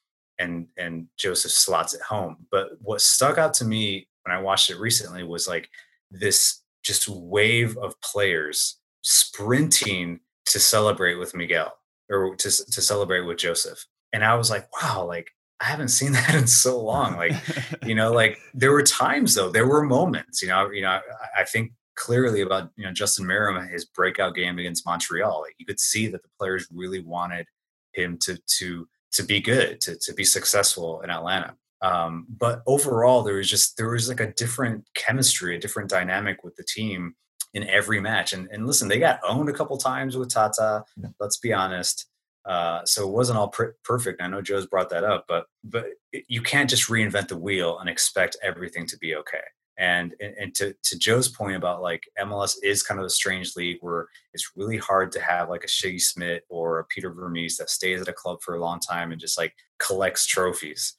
and and Josef slots it home. But what stuck out to me when I watched it recently was like this just wave of players sprinting to celebrate with Miguel or to to celebrate with Josef. And I was like, wow, like I haven't seen that in so long. Like, you know, like there were times though, there were moments, you know, you know, I, I think clearly about, you know, Justin Meram, his breakout game against Montreal. Like you could see that the players really wanted him to to to be good, to to be successful in Atlanta. Um, but overall, there was just there was like a different chemistry, a different dynamic with the team in every match. And and listen, they got owned a couple times with Tata. Let's be honest. Uh, so it wasn't all per- perfect. I know Joe's brought that up, but but you can't just reinvent the wheel and expect everything to be okay. And and, to to Joe's point about like MLS is kind of a strange league where it's really hard to have like a Sigi Schmid or a Peter Vermes that stays at a club for a long time and just like collects trophies.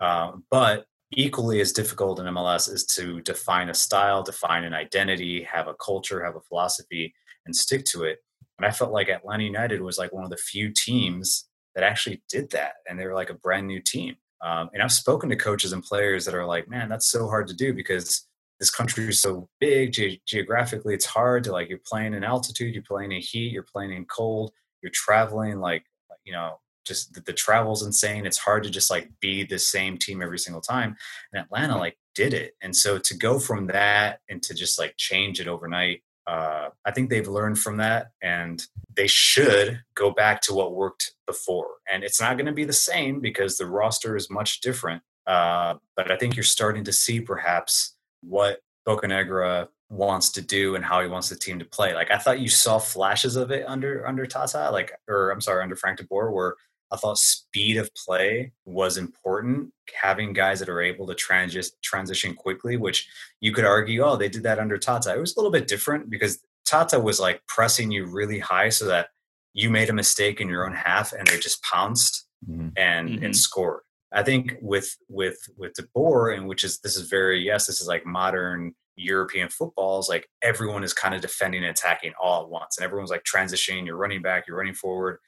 Um, but equally as difficult in MLS is to define a style, define an identity, have a culture, have a philosophy, and stick to it. And I felt like Atlanta United was like one of the few teams that actually did that, and they were like a brand new team. Um, and I've spoken to coaches and players that are like, "Man, that's so hard to do because this country is so big ge- geographically. It's hard to like you're playing in altitude, you're playing in heat, you're playing in cold, you're traveling like you know just the, the travel's insane. It's hard to just like be the same team every single time. And Atlanta like did it. And so to go from that and to just like change it overnight, uh, I think they've learned from that and they should go back to what worked before. And it's not going to be the same because the roster is much different. Uh, but I think you're starting to see perhaps what Bocanegra wants to do and how he wants the team to play. Like I thought you saw flashes of it under under Tata, like or I'm sorry, under Frank de Boer, where I thought speed of play was important. Having guys that are able to transi- transition quickly, which you could argue, oh, they did that under Tata. It was a little bit different because Tata was like pressing you really high so that you made a mistake in your own half and they just pounced mm-hmm. and mm-hmm. and scored. I think with with with De Boer, and which is this is very yes, this is like modern European footballs, like everyone is kind of defending and attacking all at once, and everyone's like transitioning. You're running back, you're running forward,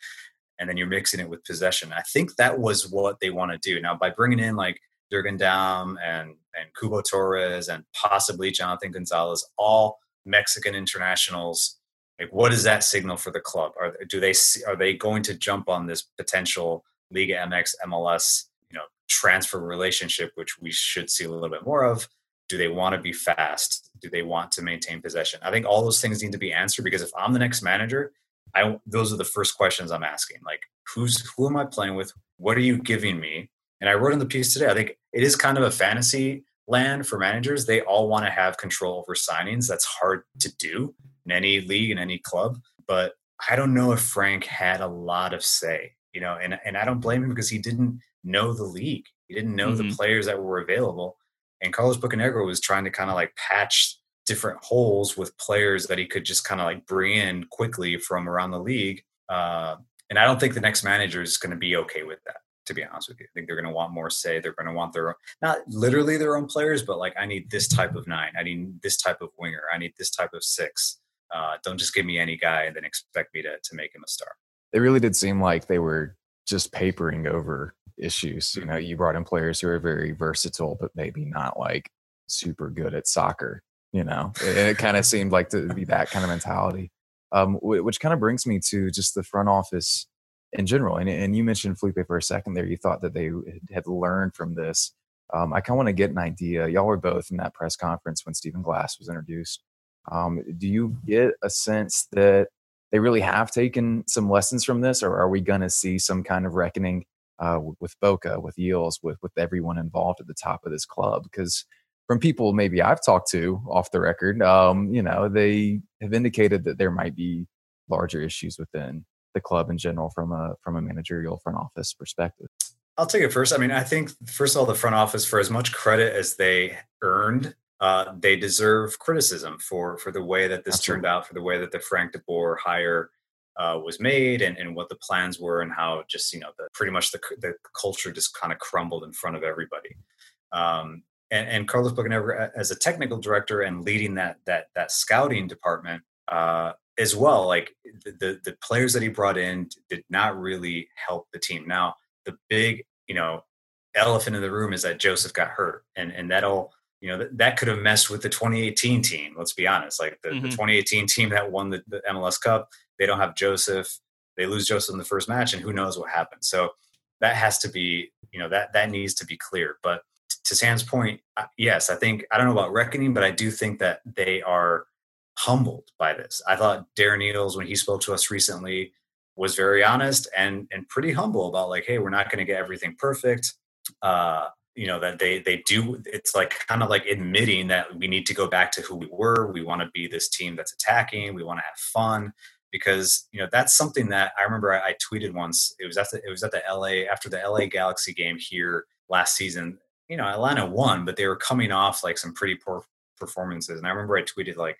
and then you're mixing it with possession. I think that was what they want to do. Now by bringing in like Jurgen Damm and and Cubo Torres and possibly Jonathan Gonzalez, all Mexican internationals, like what does that signal for the club? Are do they are they going to jump on this potential Liga MX MLS you know transfer relationship, which we should see a little bit more of? Do they want to be fast? Do they want to maintain possession? I think all those things need to be answered because if I'm the next manager, I those are the first questions I'm asking. Like, who's who am I playing with? What are you giving me? And I wrote in the piece today. I think it is kind of a fantasy land for managers. They all want to have control over signings. That's hard to do in any league in any club. But I don't know if Frank had a lot of say, you know, and and I don't blame him because he didn't know the league. He didn't know mm-hmm. the players that were available. And Carlos Bocanegra was trying to kind of like patch different holes with players that he could just kind of like bring in quickly from around the league. Uh, and I don't think the next manager is going to be okay with that. To be honest with you, I think they're going to want more say. They're going to want their own, not literally their own players, but like I need this type of nine. I need this type of winger. I need this type of six. Uh, don't just give me any guy and then expect me to to make him a star. It really did seem like they were just papering over issues. You know, you brought in players who are very versatile, but maybe not like super good at soccer you know it, it kind of seemed like to be that kind of mentality um, which kind of brings me to just the front office in general and, and you mentioned felipe for a second there you thought that they had learned from this. Um, i kind of want to get an idea y'all were both in that press conference when stephen glass was introduced. Um, do you get a sense that they really have taken some lessons from this or are we going to see some kind of reckoning uh, with boca with Eales with with everyone involved at the top of this club? Because from people maybe I've talked to off the record, um, you know, they have indicated that there might be larger issues within the club in general from a from a managerial front office perspective. I'll take it first. I mean, I think first of all, the front office, for as much credit as they earned, uh, they deserve criticism for for the way that this Absolutely. turned out, for the way that the Frank De Boer hire uh, was made, and, and what the plans were, and how just you know the, pretty much the the culture just kind of crumbled in front of everybody. Um, and, and Carlos Bocanegra as a technical director and leading that that that scouting department uh, as well. Like the, the, the players that he brought in did not really help the team. Now the big you know elephant in the room is that Josef got hurt, and and that'll you know that, that could have messed with the 2018 team. Let's be honest, like the, mm-hmm. the 2018 team that won the, the MLS Cup, they don't have Josef. They lose Josef in the first match, and who knows what happens. So that has to be you know that that needs to be clear. But to Sam's point, yes, I think I don't know about reckoning, but I do think that they are humbled by this. I thought Darren Eales, when he spoke to us recently, was very honest and and pretty humble about like, hey, we're not going to get everything perfect. Uh, you know that they they do. It's like kind of like admitting that we need to go back to who we were. We want to be this team that's attacking. We want to have fun because you know that's something that I remember I, I tweeted once. It was at the it was at the LA after the LA Galaxy game here last season you know, Atlanta won, but they were coming off like some pretty poor performances. And I remember I tweeted like,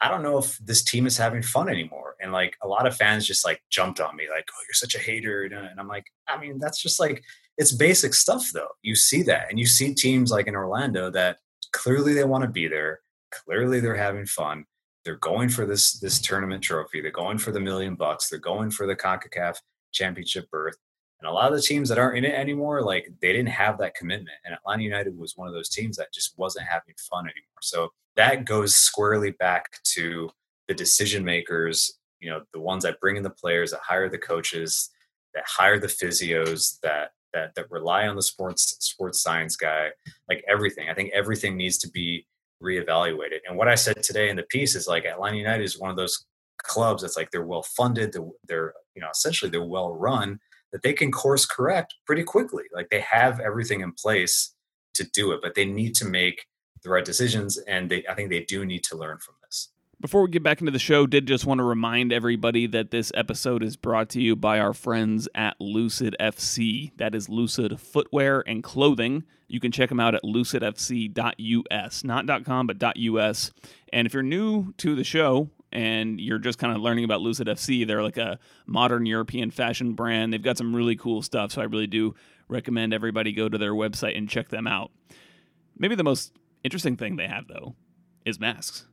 I don't know if this team is having fun anymore. And like a lot of fans just like jumped on me, like, oh, you're such a hater. And uh, I'm like, I mean, that's just like it's basic stuff though. You see that. And you see teams like in Orlando that clearly they want to be there. Clearly they're having fun. They're going for this this tournament trophy. They're going for the million bucks. They're going for the CONCACAF championship berth. And a lot of the teams that aren't in it anymore, like they didn't have that commitment. And Atlanta United was one of those teams that just wasn't having fun anymore. So that goes squarely back to the decision makers, you know, the ones that bring in the players, that hire the coaches, that hire the physios, that that that rely on the sports sports science guy, like everything. I think everything needs to be reevaluated. And what I said today in the piece is like Atlanta United is one of those clubs that's like they're well funded, they're, they're you know essentially they're well run, that they can course correct pretty quickly. Like they have everything in place to do it, but they need to make the right decisions, and they I think they do need to learn from this. Before we get back into the show, did just want to remind everybody that this episode is brought to you by our friends at Lucid FC. That is Lucid Footwear and Clothing. You can check them out at lucidfc.us, not .com but .us. And if you're new to the show and you're just kind of learning about Lucid FC, they're like a modern European fashion brand. They've got some really cool stuff, so I really do recommend everybody go to their website and check them out. Maybe the most interesting thing they have though is masks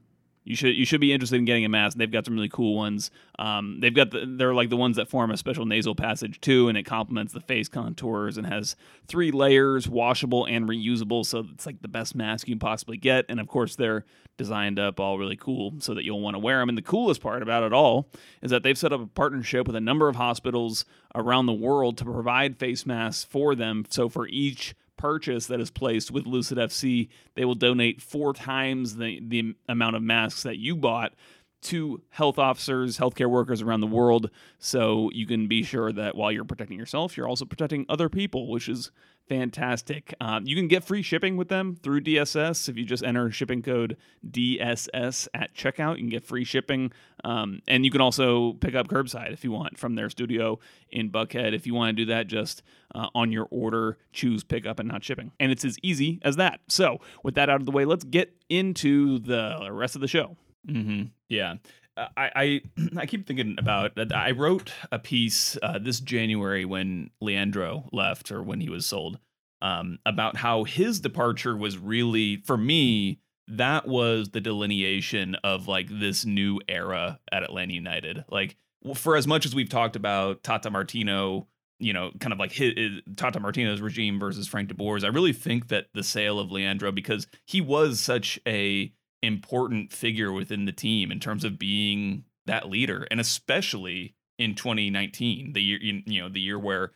you should you should be interested in getting a mask. They've got some really cool ones. Um, they've got the, they're like the ones that form a special nasal passage too, and it complements the face contours and has three layers, washable and reusable. So it's like the best mask you can possibly get. And of course, they're designed up all really cool so that you'll want to wear them. And the coolest part about it all is that they've set up a partnership with a number of hospitals around the world to provide face masks for them. So for each purchase that is placed with Lucid FC, they will donate four times the, the amount of masks that you bought to health officers, healthcare workers around the world. So you can be sure that while you're protecting yourself, you're also protecting other people, which is fantastic. Um, you can get free shipping with them through DSS. If you just enter shipping code DSS at checkout, you can get free shipping. Um, and you can also pick up curbside if you want from their studio in Buckhead. If you want to do that, just uh, on your order, choose pickup and not shipping. And it's as easy as that. So, with that out of the way, let's get into the rest of the show. Mm-hmm. Yeah. I, I, I keep thinking about I wrote a piece uh, this January when Leandro left or when he was sold um, about how his departure was really for me that was the delineation of like this new era at Atlanta United. Like for as much as we've talked about Tata Martino, you know, kind of like his, his, Tata Martino's regime versus Frank De Boer's, I really think that the sale of Leandro because he was such a important figure within the team in terms of being that leader, and especially in 2019, the year you know the year where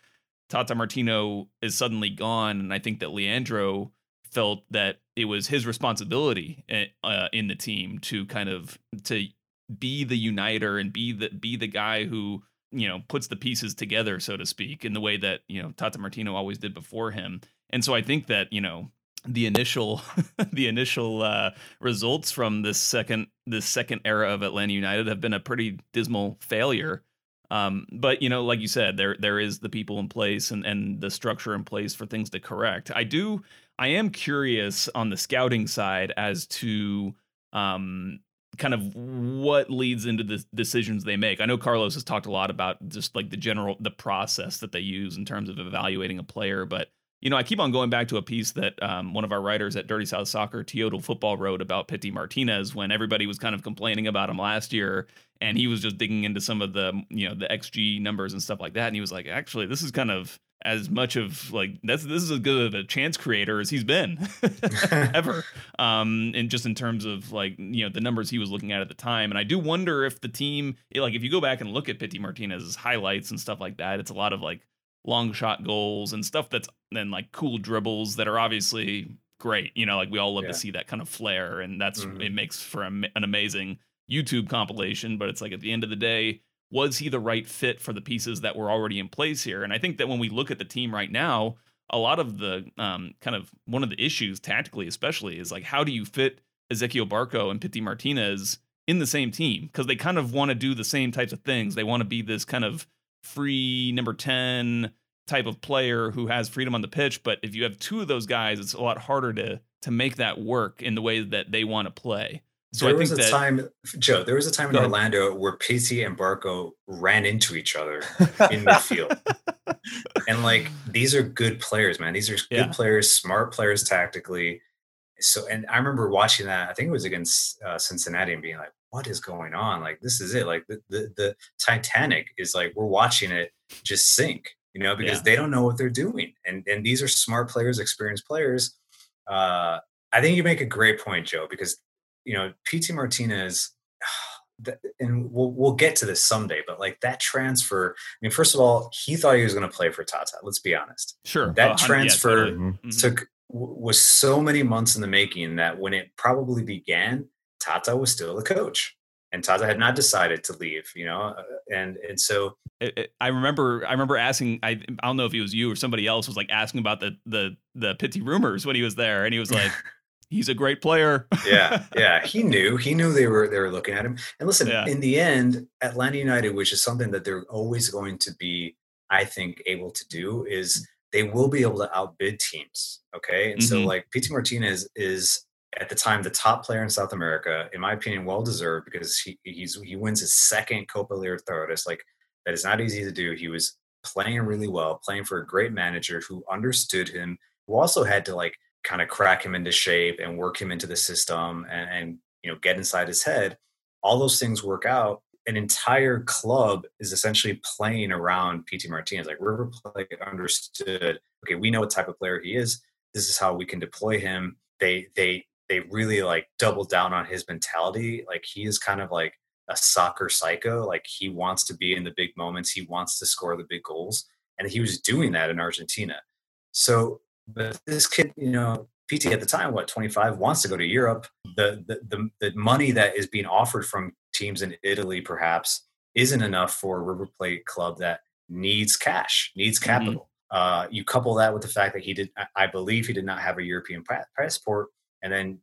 Tata Martino is suddenly gone, and I think that Leandro felt that it was his responsibility eh, uh, in the team to kind of to be the uniter and be the be the guy who you know puts the pieces together, so to speak, in the way that you know Tata Martino always did before him. And so I think that you know the initial the initial uh, results from this second this second era of Atlanta United have been a pretty dismal failure. Um, but you know, like you said, there there is the people in place and and the structure in place for things to correct. I do I am curious on the scouting side as to um, kind of what leads into the decisions they make. I know Carlos has talked a lot about just like the general the process that they use in terms of evaluating a player, but you know, I keep on going back to a piece that um, one of our writers at Dirty South Soccer, Teodal Football, wrote about Pity Martinez when everybody was kind of complaining about him last year, and he was just digging into some of the you know the XG numbers and stuff like that, and he was like, actually, this is kind of as much of like that's this is as good of a chance creator as he's been ever. Um and just in terms of like you know the numbers he was looking at at the time and i do wonder if the team like if you go back and look at Pity martinez's highlights and stuff like that it's a lot of like long shot goals and stuff that's then like cool dribbles that are obviously great. You know, like we all love yeah. to see that kind of flair, and that's mm-hmm. it makes for a, an amazing YouTube compilation. But it's like at the end of the day, was he the right fit for the pieces that were already in place here? And I think that when we look at the team right now, a lot of the um, kind of one of the issues tactically, especially, is like how do you fit Ezequiel Barco and Pity Martinez in the same team because they kind of want to do the same types of things. They want to be this kind of free number 10 type of player who has freedom on the pitch. But if you have two of those guys, it's a lot harder to to make that work in the way that they want to play. So there I was a that, time, Joe. There was a time in Orlando where Pity and Barco ran into each other in midfield, and like these are good players, man. These are good yeah. players, smart players tactically. So, and I remember watching that. I think it was against uh, Cincinnati, and being like, what is going on? Like, this is it. Like, the, the, the Titanic is like, we're watching it just sink, you know, because yeah. they don't know what they're doing. And, and these are smart players, experienced players. Uh, I think you make a great point, Joe, because, you know, Pity Martinez, and we'll we'll get to this someday, but like that transfer. I mean, first of all, he thought he was going to play for Tata. Let's be honest. Sure, that uh, transfer yeah, totally. took was so many months in the making that when it probably began, Tata was still the coach and Tata had not decided to leave, you know, uh, and and so I remember I remember asking I I don't know if it was you or somebody else was like asking about the the the Pity rumors when he was there, and he was like. he's a great player. yeah, yeah. He knew. He knew they were they were looking at him. And listen, Yeah. in the end, Atlanta United, which is something that they're always going to be, I think, able to do, is they will be able to outbid teams. Okay. And so Mhm. like Pity Martinez is at the time the top player in South America, in my opinion, well deserved because he he's he wins his second Copa Libertadores. Like that is not easy to do. He was playing really well, playing for a great manager who understood him, who also had to like kind of crack him into shape and work him into the system and, and you know get inside his head. All those things work out. An entire club is essentially playing around Pity Martinez. Like River Plate understood, okay, we know what type of player he is. This is how we can deploy him. They they they really like double down on his mentality. Like he is kind of like a soccer psycho. Like he wants to be in the big moments. He wants to score the big goals, and he was doing that in Argentina. So, but this kid, you know, Pity at the time, what 25, wants to go to Europe. The the the, the money that is being offered from teams in Italy, perhaps, isn't enough for a River Plate club that needs cash, needs Mhm. capital. Uh, you couple that with the fact that he did, I believe, he did not have a European passport, and then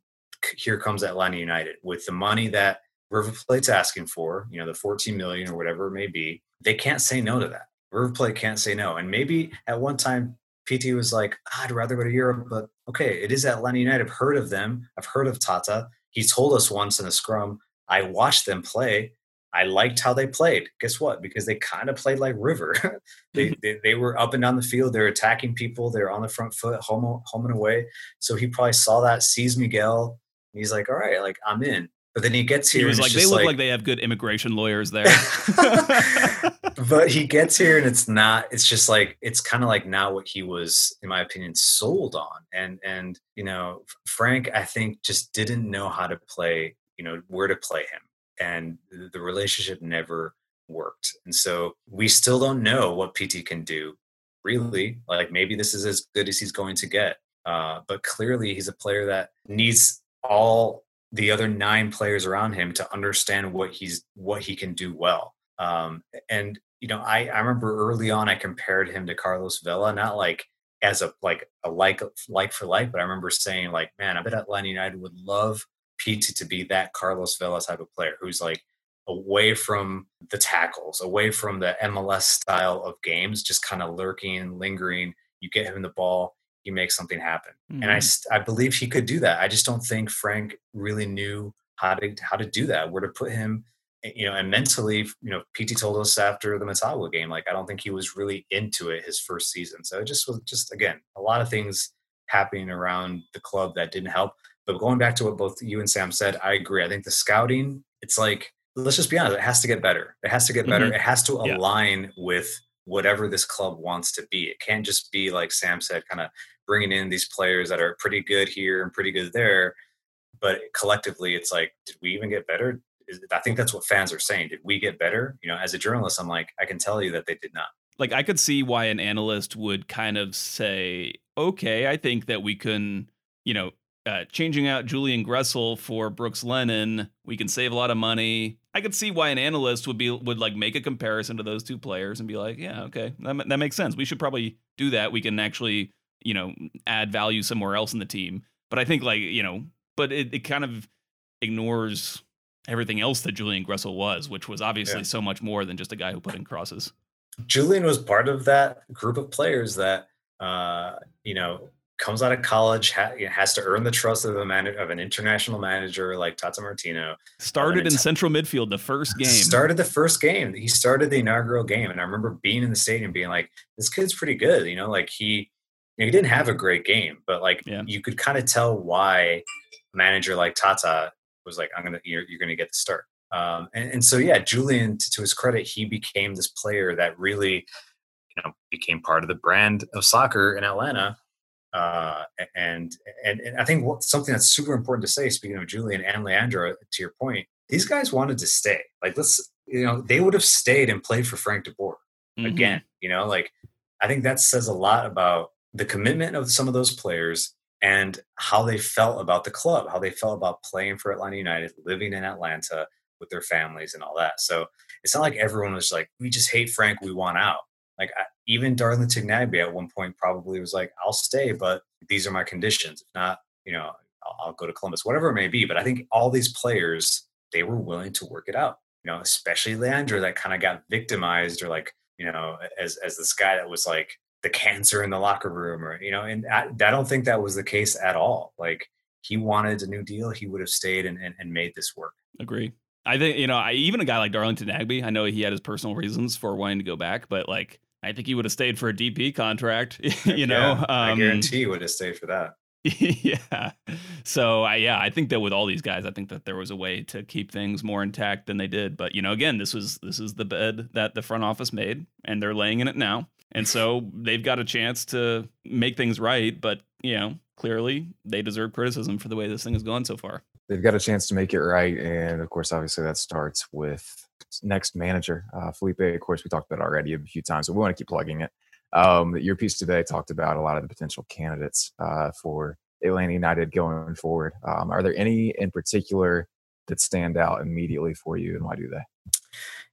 here comes Atlanta United with the money that River Plate's asking for, you know, the 14 million or whatever it may be. They can't say no to that. River Plate can't say no. And maybe at one time Pity was like, "Ah, I'd rather go to Europe, but okay, it is Atlanta United. I've heard of them. I've heard of Tata. He told us once in a scrum. I watched them play. I liked how they played. Guess what? Because they kind of played like River. they, they they were up and down the field. They're attacking people. They're on the front foot, home home and away. So he probably saw that, sees Miguel, and he's like, "All right, like I'm in." But then he gets here. He was and like, they look like, they have good immigration lawyers there. but he gets here and it's not it's just like it's kind of like not what he was in my opinion sold on and and you know frank i think just didn't know how to play you know where to play him and the- relationship never worked. And so we still don't know what Pity can do really. Like maybe this is as good as he's going to get uh, but clearly he's a player that needs all the other nine players around him to understand what he's what he can do well. Um, and you know I, I remember early on i compared him to carlos vela not like as a like a like like for like but i remember saying like man i bet atlanta united would love Pity to be that carlos vela type of player who's like away from the tackles away from the mls style of games just kind of lurking lingering you get him the ball he makes something happen and I, Mhm. st- I believe he could do that. I just don't think Frank really knew how to how to do that, where to put him, eh, you know, and mentally, you know, Pity told us after the Motagua game, like I don't think he was really into it his first season. So it just was just again a lot of things happening around the club that didn't help. But going back to what both you and Sam said, I agree. I think the scouting, it's like let's just be honest, it has to get better. It has to get better. Mm-hmm. It has to Yeah. align with whatever this club wants to be. It can't just be like Sam said, kind of bringing in these players that are pretty good here and pretty good there. But collectively, it's like, did we even get better? I think that's what fans are saying. Did we get better? You know, as a journalist, I'm like, I can tell you that they did not. like I could see why an analyst would kind of say, "Okay, I think that we can, you know, uh, changing out Julian Gressel for Brooks Lennon, we can save a lot of money." I could see why an analyst would be would like make a comparison to those two players and be like, "Yeah, okay, that that makes sense. We should probably do that. We can actually, you know, add value somewhere else in the team." But I think like you know, but it, it kind of ignores everything else that Julian Gressel was, which was obviously Yeah. so much more than just a guy who put in crosses. Julian was part of that group of players that, uh, you know, comes out of college, ha- has to earn the trust of a man- of an international manager like Tata Martino. Started in it's- central midfield the first game. Started the first game. He started the inaugural game, and I remember being in the stadium, being like, "This kid's pretty good." You know, like he you know, he didn't have a great game, but like Yeah. you could kind of tell why a manager like Tata was like, "I'm gonna you're, you're gonna get the start." Um, and, and so yeah, Julian, t- to his credit, he became this player that really, you know, became part of the brand of soccer in Atlanta. Uh, and, and and I think what, something that's super important to say, speaking of Julian and Leandro, to your point, these guys wanted to stay. Like let's, you know, they would have stayed and played for Frank De Boer Mhm. again. You know, like I think that says a lot about the commitment of some of those players and how they felt about the club, how they felt about playing for Atlanta United, living in Atlanta with their families and all that. So it's not like everyone was like, we just hate Frank, we want out. Like I, even Darlington Nagbe at one point probably was like, I'll stay, but these are my conditions. If not, you know, I'll, I'll go to Columbus, whatever it may be. But I think all these players they were willing to work it out. You know, especially Leandro that kind of got victimized or like you know as as this guy that was like the cancer in the locker room or you know and I, I don't think that was the case at all like he wanted a new deal he would have stayed and, and, and made this work agree i think you know I, even a guy like darlington nagbe i know he had his personal reasons for wanting to go back but like i think he would have stayed for a dp contract you know yeah, um, i guarantee he would have stayed for that yeah. So I yeah, I think that with all these guys, I think that there was a way to keep things more intact than they did. But you know, again, this was this is the bed that the front office made, and they're laying in it now. And so they've got a chance to make things right, but you know, clearly they deserve criticism for the way this thing has gone so far. They've got a chance to make it right, and of course, obviously, that starts with next manager, uh, Felipe. Of course, we talked about already a few times, but we want to keep plugging it. Um, your piece today talked about a lot of the potential candidates uh, for Atlanta United going forward. Um, are there any in particular that stand out immediately for you, and why do they?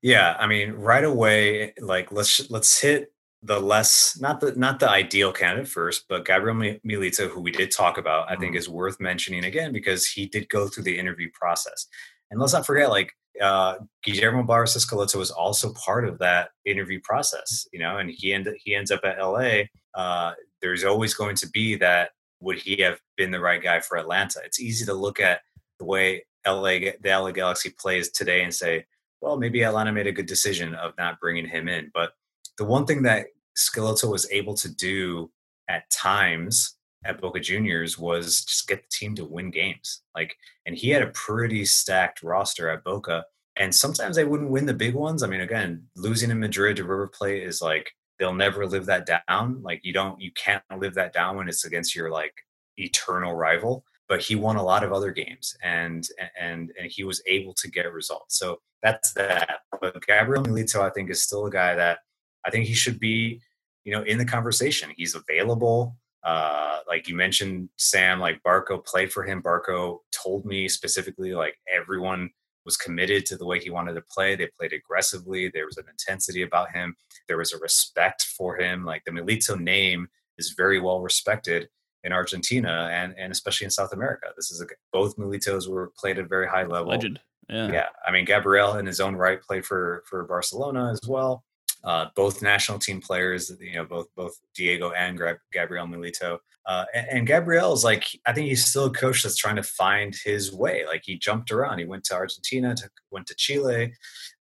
Yeah, I mean, right away, like let's let's hit the less not the not the ideal candidate first, but Gabriel Milito, who we did talk about, I think mm-hmm. is worth mentioning again because he did go through the interview process. And let's not forget, like uh, Guillermo Barros Schelotto was also part of that interview process, you know, and he ended he ends up at LA. Uh, there's always going to be that would he have been the right guy for Atlanta? It's easy to look at the way LA the LA Galaxy plays today and say, well, maybe Atlanta made a good decision of not bringing him in, but the one thing that Schelotto was able to do at times at Boca Juniors was just get the team to win games. Like, and he had a pretty stacked roster at Boca. And sometimes they wouldn't win the big ones. I mean, again, losing in Madrid to River Plate is like they'll never live that down. Like you don't, you can't live that down when it's against your like eternal rival. But he won a lot of other games, and and and he was able to get results. So that's that. But Gabriel Milito, I think, is still a guy that I think he should be, you know, in the conversation. He's available. Uh, like you mentioned, Sam, like Barco played for him. Barco told me specifically, like everyone was committed to the way he wanted to play. They played aggressively. There was an intensity about him. There was a respect for him. Like the Milito name is very well respected in Argentina and, and especially in South America. This is a, both Militos were played at a very high level. Legend. Yeah. yeah. I mean, Gabriel in his own right played for for Barcelona as well. Uh, both national team players, you know, both both Diego and Gabriel Milito. Uh, and, and Gabriel is like, I think he's still a coach that's trying to find his way. Like he jumped around. He went to Argentina, to, went to Chile.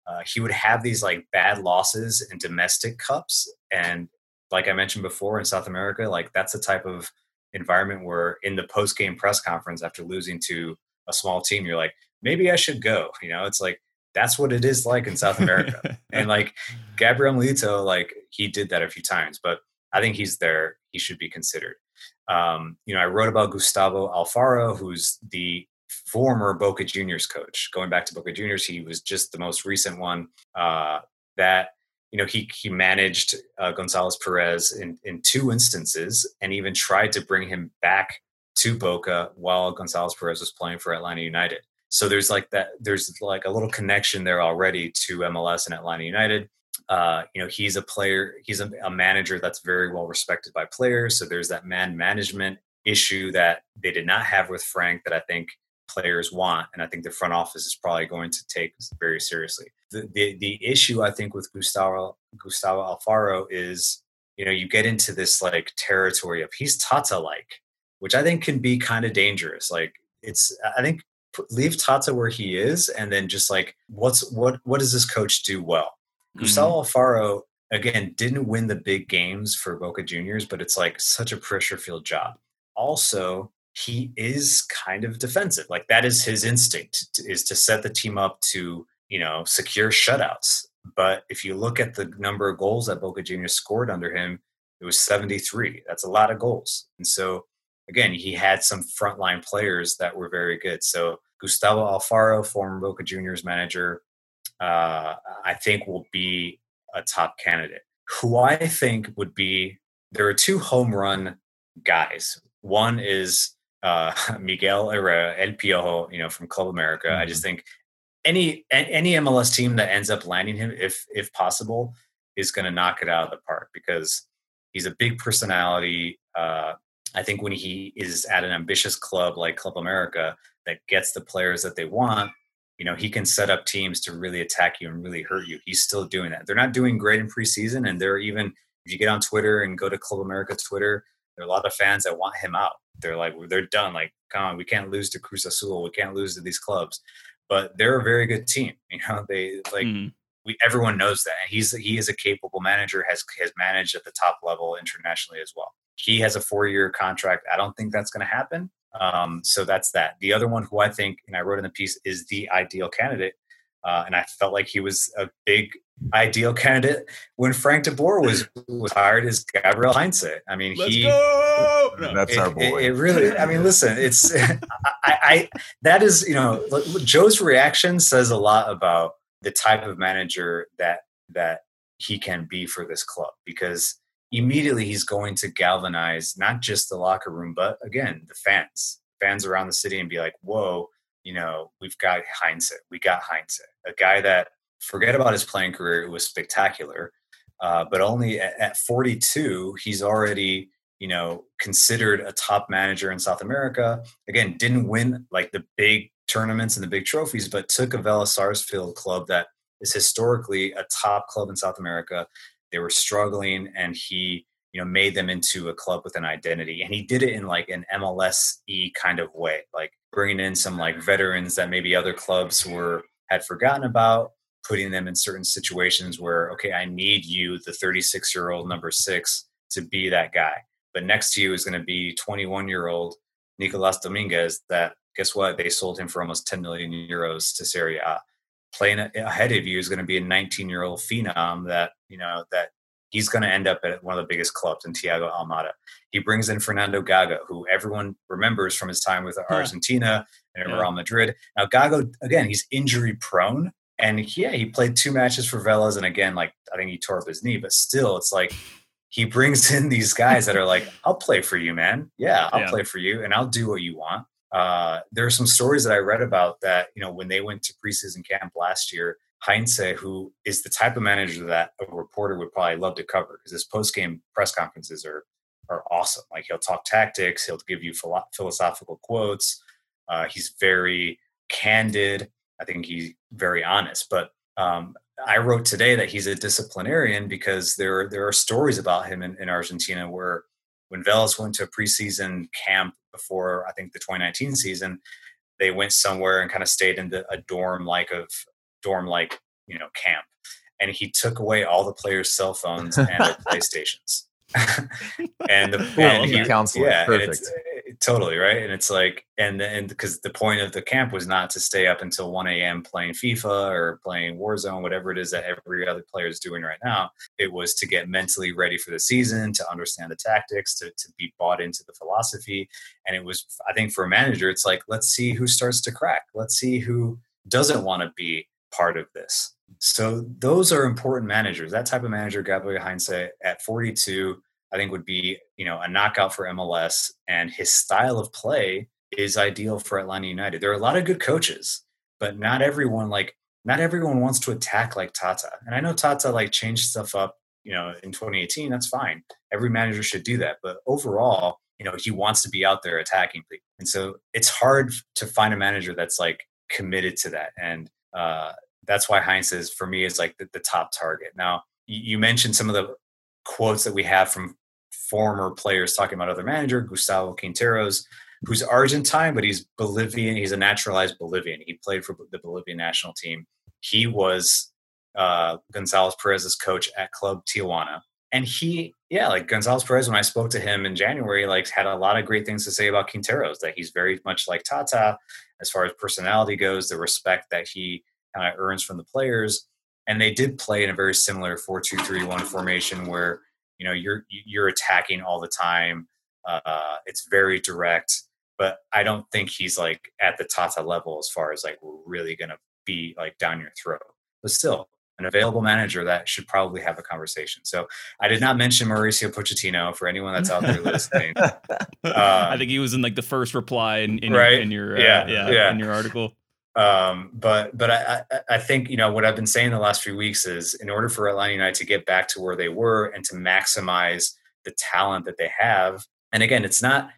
Uh, he would have these like bad losses in domestic cups, and like I mentioned before in South America, like that's the type of environment where in the post game press conference after losing to a small team, you're like, maybe I should go. You know, it's like that's what it is like in South America. and like Gabriel Milito, like he did that a few times, but I think he's there. He should be considered. Um, you know, I wrote about Gustavo Alfaro, who's the former Boca Juniors coach. Going back to Boca Juniors, he was just the most recent one uh, that you know he he managed uh, Gonzalez Pirez in in two instances, and even tried to bring him back to Boca while Gonzalez Pirez was playing for Atlanta United. So there's like that. There's like a little connection there already to MLS and Atlanta United. Uh, you know, he's a player. He's a, a manager that's very well respected by players. So there's that man management issue that they did not have with Frank that I think players want, and I think the front office is probably going to take very seriously. The the, the issue I think with Gustavo Gustavo Alfaro is you know you get into this like territory of he's Tata like, which I think can be kind of dangerous. Like it's I think leave Tata where he is, and then just like what's what what does this coach do well? Mm-hmm. Gustavo Alfaro again didn't win the big games for Boca Juniors, but it's like such a pressure field job. Also, he is kind of defensive. Like that is his instinct is to set the team up to you know secure shutouts. But if you look at the number of goals that Boca Juniors scored under him, it was 73. That's a lot of goals. And so again, he had some frontline players that were very good. So Gustavo Alfaro, former Boca Juniors manager, uh, I think will be a top candidate. Who I think would be there are two home run guys. One is uh, Miguel Herrera, El Piojo, you know, from Club America. Mm-hmm. I just mm-hmm. think any any MLS team that ends up landing him, if if possible, is going to knock it out of the park because he's a big personality. Uh, I think when he is at an ambitious club like Club America that gets the players that they want, you know, he can set up teams to really attack you and really hurt you. He's still doing that. They're not doing great in preseason, and they're even if you get on Twitter and go to Club America Twitter, there are a lot of fans that want him out. They're like, they're done. Like, come on, we can't lose to Cruz Azul. We can't lose to these clubs. But they're a very good team. You know, they like mm. we everyone knows that. And he's he is a capable manager, has has managed at the top level internationally as well. He has a four year contract. I don't think that's going to happen. Um, so that's that. The other one who I think, and I wrote in the piece, is the ideal candidate. Uh, and I felt like he was a big ideal candidate when Frank de Boer was was hired as Gabriel Heinze. I mean, Let's he go! That's it, our boy. It, it, really. I mean, listen, it's I, I that is you know Joe's reaction says a lot about the type of manager that that he can be for this club because immediately he's going to galvanize not just the locker room, but again, the fans, fans around the city and be like, whoa, you know, we've got Heinze. We got Heinze, a guy that forget about his playing career. It was spectacular. Uh, but only at, at 42, he's already, you know, considered a top manager in South America. Again, didn't win like the big tournaments and the big trophies, but took a Vélez Sarsfield club that is historically a top club in South America, they were struggling, and he you know made them into a club with an identity, and he did it in like an MLS e kind of way, like bringing in some like veterans that maybe other clubs were had forgotten about, putting them in certain situations where okay, I need you, the 36 year old number six, to be that guy, but next to you is going to be 21 year old Nicolas Dominguez that guess what? They sold him for almost 10 million euros to Serie A playing ahead of you is going to be a 19 year old phenom that you know that he's going to end up at one of the biggest clubs in Thiago Almada. He brings in Fernando Gago, who everyone remembers from his time with Argentina and yeah. Real Madrid. Now Gago, again, he's injury prone, and yeah, he played two matches for Vélez, and again, like I think he tore up his knee, but still, it's like he brings in these guys that are like, "I'll play for you, man. Yeah, I'll yeah. play for you, and I'll do what you want." Uh, there are some stories that I read about that, you know, when they went to preseason camp last year, Heinze, who is the type of manager that a reporter would probably love to cover because his post game press conferences are are awesome. Like he'll talk tactics, he'll give you philo- philosophical quotes. Uh, he's very candid. I think he's very honest. But um, I wrote today that he's a disciplinarian because there there are stories about him in, in Argentina where when Vélez went to a preseason camp before I think the 2019 season, they went somewhere and kind of stayed in the, a dorm like of dorm like you know camp, and he took away all the players' cell phones and their PlayStations. and the and he, yeah, perfect totally right? And it's like and and because the point of the camp was not to stay up until 1 a.m playing fifa or playing warzone whatever it is that every other player is doing right now. It was to get mentally ready for the season to understand the tactics to, to be bought into the philosophy. And it was i think for a manager it's like let's see who starts to crack. Let's see who doesn't want to be part of this. So those are important managers. That type of manager gabriel Heinze at 42 I think would be, you know, a knockout for MLS and his style of play is ideal for Atlanta United. There are a lot of good coaches, but not everyone like not everyone wants to attack like Tata. And I know Tata like changed stuff up, you know, in 2018, that's fine. Every manager should do that, but overall, you know, he wants to be out there attacking people. And so it's hard to find a manager that's like committed to that. And uh that's why Heinze is for me is like the, the top target. Now, you mentioned some of the quotes that we have from former players talking about other manager, Gustavo Quinteros, who's Argentine, but he's Bolivian. He's a naturalized Bolivian. He played for the Bolivian national team. He was uh, Gonzalez Pirez's coach at Club Tijuana. And he, yeah, like Gonzalez Pirez, when I spoke to him in January, like had a lot of great things to say about Quinteros, that he's very much like Tata as far as personality goes, the respect that he kind of earns from the players. And they did play in a very similar 4 2 3 1 formation where you know you're you're attacking all the time uh, it's very direct but i don't think he's like at the tata level as far as like we're really gonna be like down your throat but still an available manager that should probably have a conversation. So I did not mention Mauricio Pochettino for anyone that's out there listening. Uh, I think he was in like the first reply in, in right? your, in your uh, yeah, yeah, yeah, in your article. Um, but but I, I think you know what I've been saying the last few weeks is in order for Atlanta United to get back to where they were and to maximize the talent that they have And again, it's not.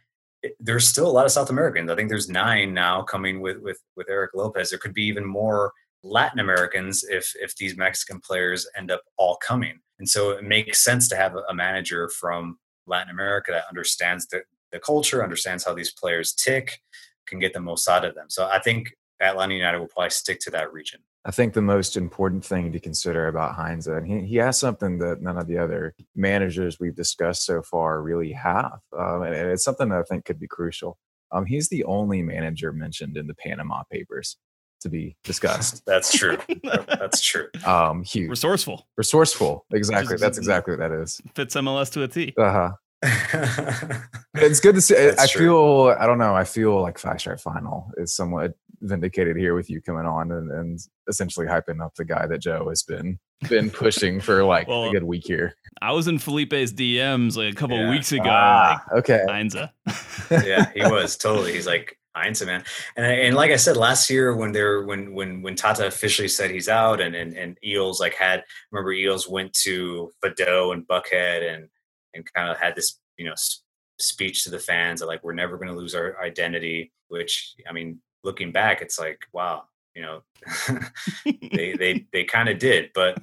There's still a lot of South Americans. I think there's nine now coming with with with Eric Lopez. There could be even more Latin Americans if if these Mexican players end up all coming. And so it makes sense to have a manager from Latin America that understands the, the culture, understands how these players tick, can get the most out of them. So I think Atlanta United will probably stick to that region. I think the most important thing to consider about Heinze, and he, he has something that none of the other managers we've discussed so far really have. Um, and it's something that I think could be crucial. Um, he's the only manager mentioned in the Panama Papers to be discussed. That's true. That's true. Um, huge, Resourceful. resourceful. Exactly. Just- That's exactly what that is. Fits MLS to a T. Uh huh. It's good to see. That's I true. feel. I don't know. I feel like Five Stripe Final is somewhat vindicated here with you coming on and, and essentially hyping up the guy that Joe has been been pushing for like Well, a good week here. I was in Felipe's DMs like a couple Yeah. weeks ago. Ah, okay. like, Heinze. yeah, he was totally. He's like Heinze, man. And and like I said last year when there when when when Tata officially said he's out and and, and Eales like had remember Eales went to Fado and Buckhead and and kind of had this you know s- speech to the fans that like we're never going to lose our identity. Which I mean, looking back, it's like wow, you know, they they they kind of did, but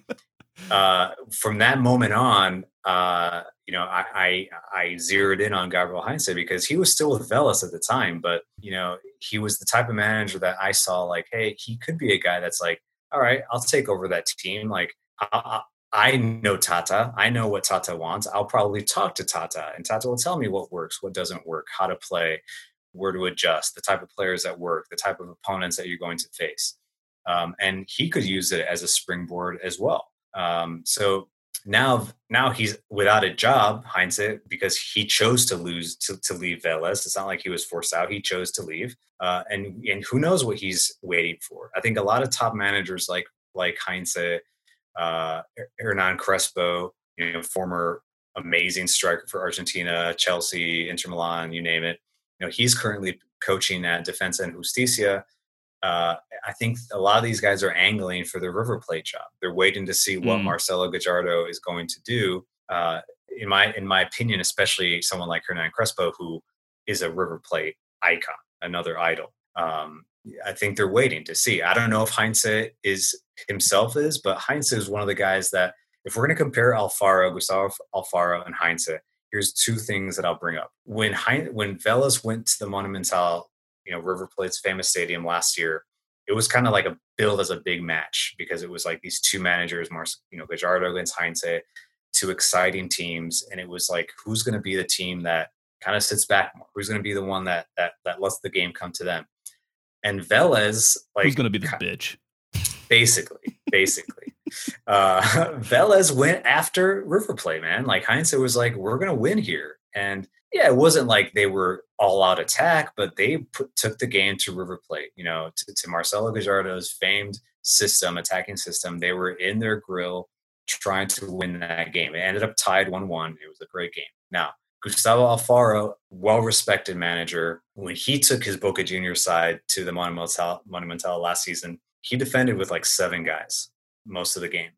uh, from that moment on, uh, you know, I, I I zeroed in on Gabriel Heinze because he was still with Vélez at the time, but you know, he was the type of manager that I saw like, hey, he could be a guy that's like, all right, I'll take over that team. Like, I, I, I know Tata, I know what Tata wants. I'll probably talk to Tata, and Tata will tell me what works, what doesn't work, how to play, where to adjust, the type of players that work, the type of opponents that you're going to face, um, and he could use it as a springboard as well. Um, so now, now he's without a job, Heinze, because he chose to lose to, to leave Vélez. It's not like he was forced out; he chose to leave, uh, and and who knows what he's waiting for. I think a lot of top managers like like Heinze, uh, Hernan Crespo, you know, former amazing striker for Argentina, Chelsea, Inter Milan, you name it. You know, he's currently coaching at Defensa and Justicia uh, I think a lot of these guys are angling for the River Plate job. They're waiting to see what Mm. Marcelo Gallardo is going to do. Uh, in my in my opinion, especially someone like Hernan Crespo, who is a River Plate icon, another idol. Um, I think they're waiting to see. I don't know if Heinze is himself is, but Heinze is one of the guys that if we're going to compare Alfaro, Gustavo Alfaro, and Heinze, here's two things that I'll bring up. When when Vélez went to the Monumental you know River Plate's famous stadium last year, it was kind of like a build as a big match because it was like these two managers, Mars, you know, Gallardo against Heinze, two exciting teams, and it was like who's going to be the team that kind of sits back more? Who's going to be the one that that that lets the game come to them? And Velez, like Who's going to be the bitch? basically, basically. Uh, Velez went after River Plate, man. Like Heinze was like, we're going to win here. And yeah, it wasn't like they were all out attack, but they put, took the game to River Plate, you know, to, to Marcelo Gallardo's famed system, attacking system. They were in their grill trying to win that game. It ended up tied 1 1. It was a great game. Now, Gustavo Alfaro, well respected manager, when he took his Boca Juniors side to the Monumental, Monumental last season, he defended with like seven guys most of the game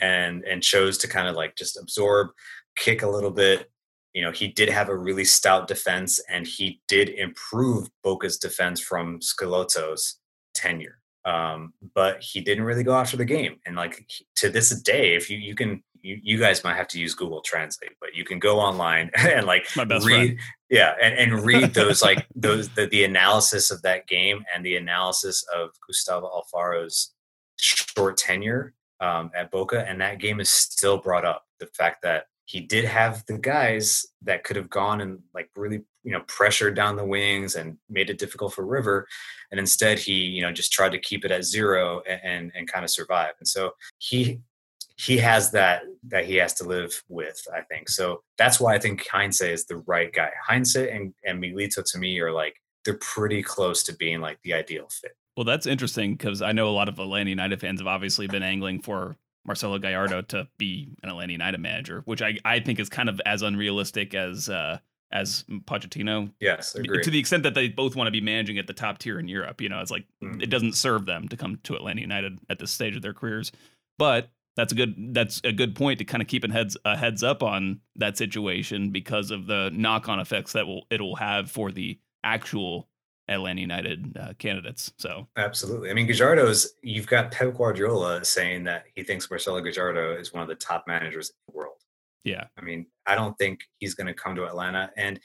and and chose to kind of like just absorb kick a little bit you know he did have a really stout defense and he did improve boca's defense from Schelotto's tenure um, but he didn't really go after the game and like to this day if you you can you, you guys might have to use google translate but you can go online and like read friend. yeah and, and read those like those the, the analysis of that game and the analysis of gustavo alfaro's short tenure um, at boca and that game is still brought up. The fact that he did have the guys that could have gone and like really you know pressured down the wings and made it difficult for river and instead he you know just tried to keep it at zero and and, and kind of survive. And so he he has that that he has to live with i think. So that's why i think heinze is the right guy. Heinze and, and milito to me are like they're pretty close to being like the ideal fit Well, that's interesting because I know a lot of Atlanta United fans have obviously been angling for Marcelo Gallardo to be an Atlanta United manager, which I, I think is kind of as unrealistic as uh, as Pochettino. yes agree To the extent that they both want to be managing at the top tier in Europe, you know, it's like Mhm. it doesn't serve them to come to Atlanta United at this stage of their careers. But that's a good that's a good point to kind of keep a heads a heads up on that situation because of the knock on effects that will it'll have for the actual Atlanta United uh, candidates. So absolutely, I mean Gallardo's. You've got Pep Guardiola saying that he thinks Marcelo Gallardo is one of the top managers in the world. Yeah, I mean, I don't think he's going to come to Atlanta. And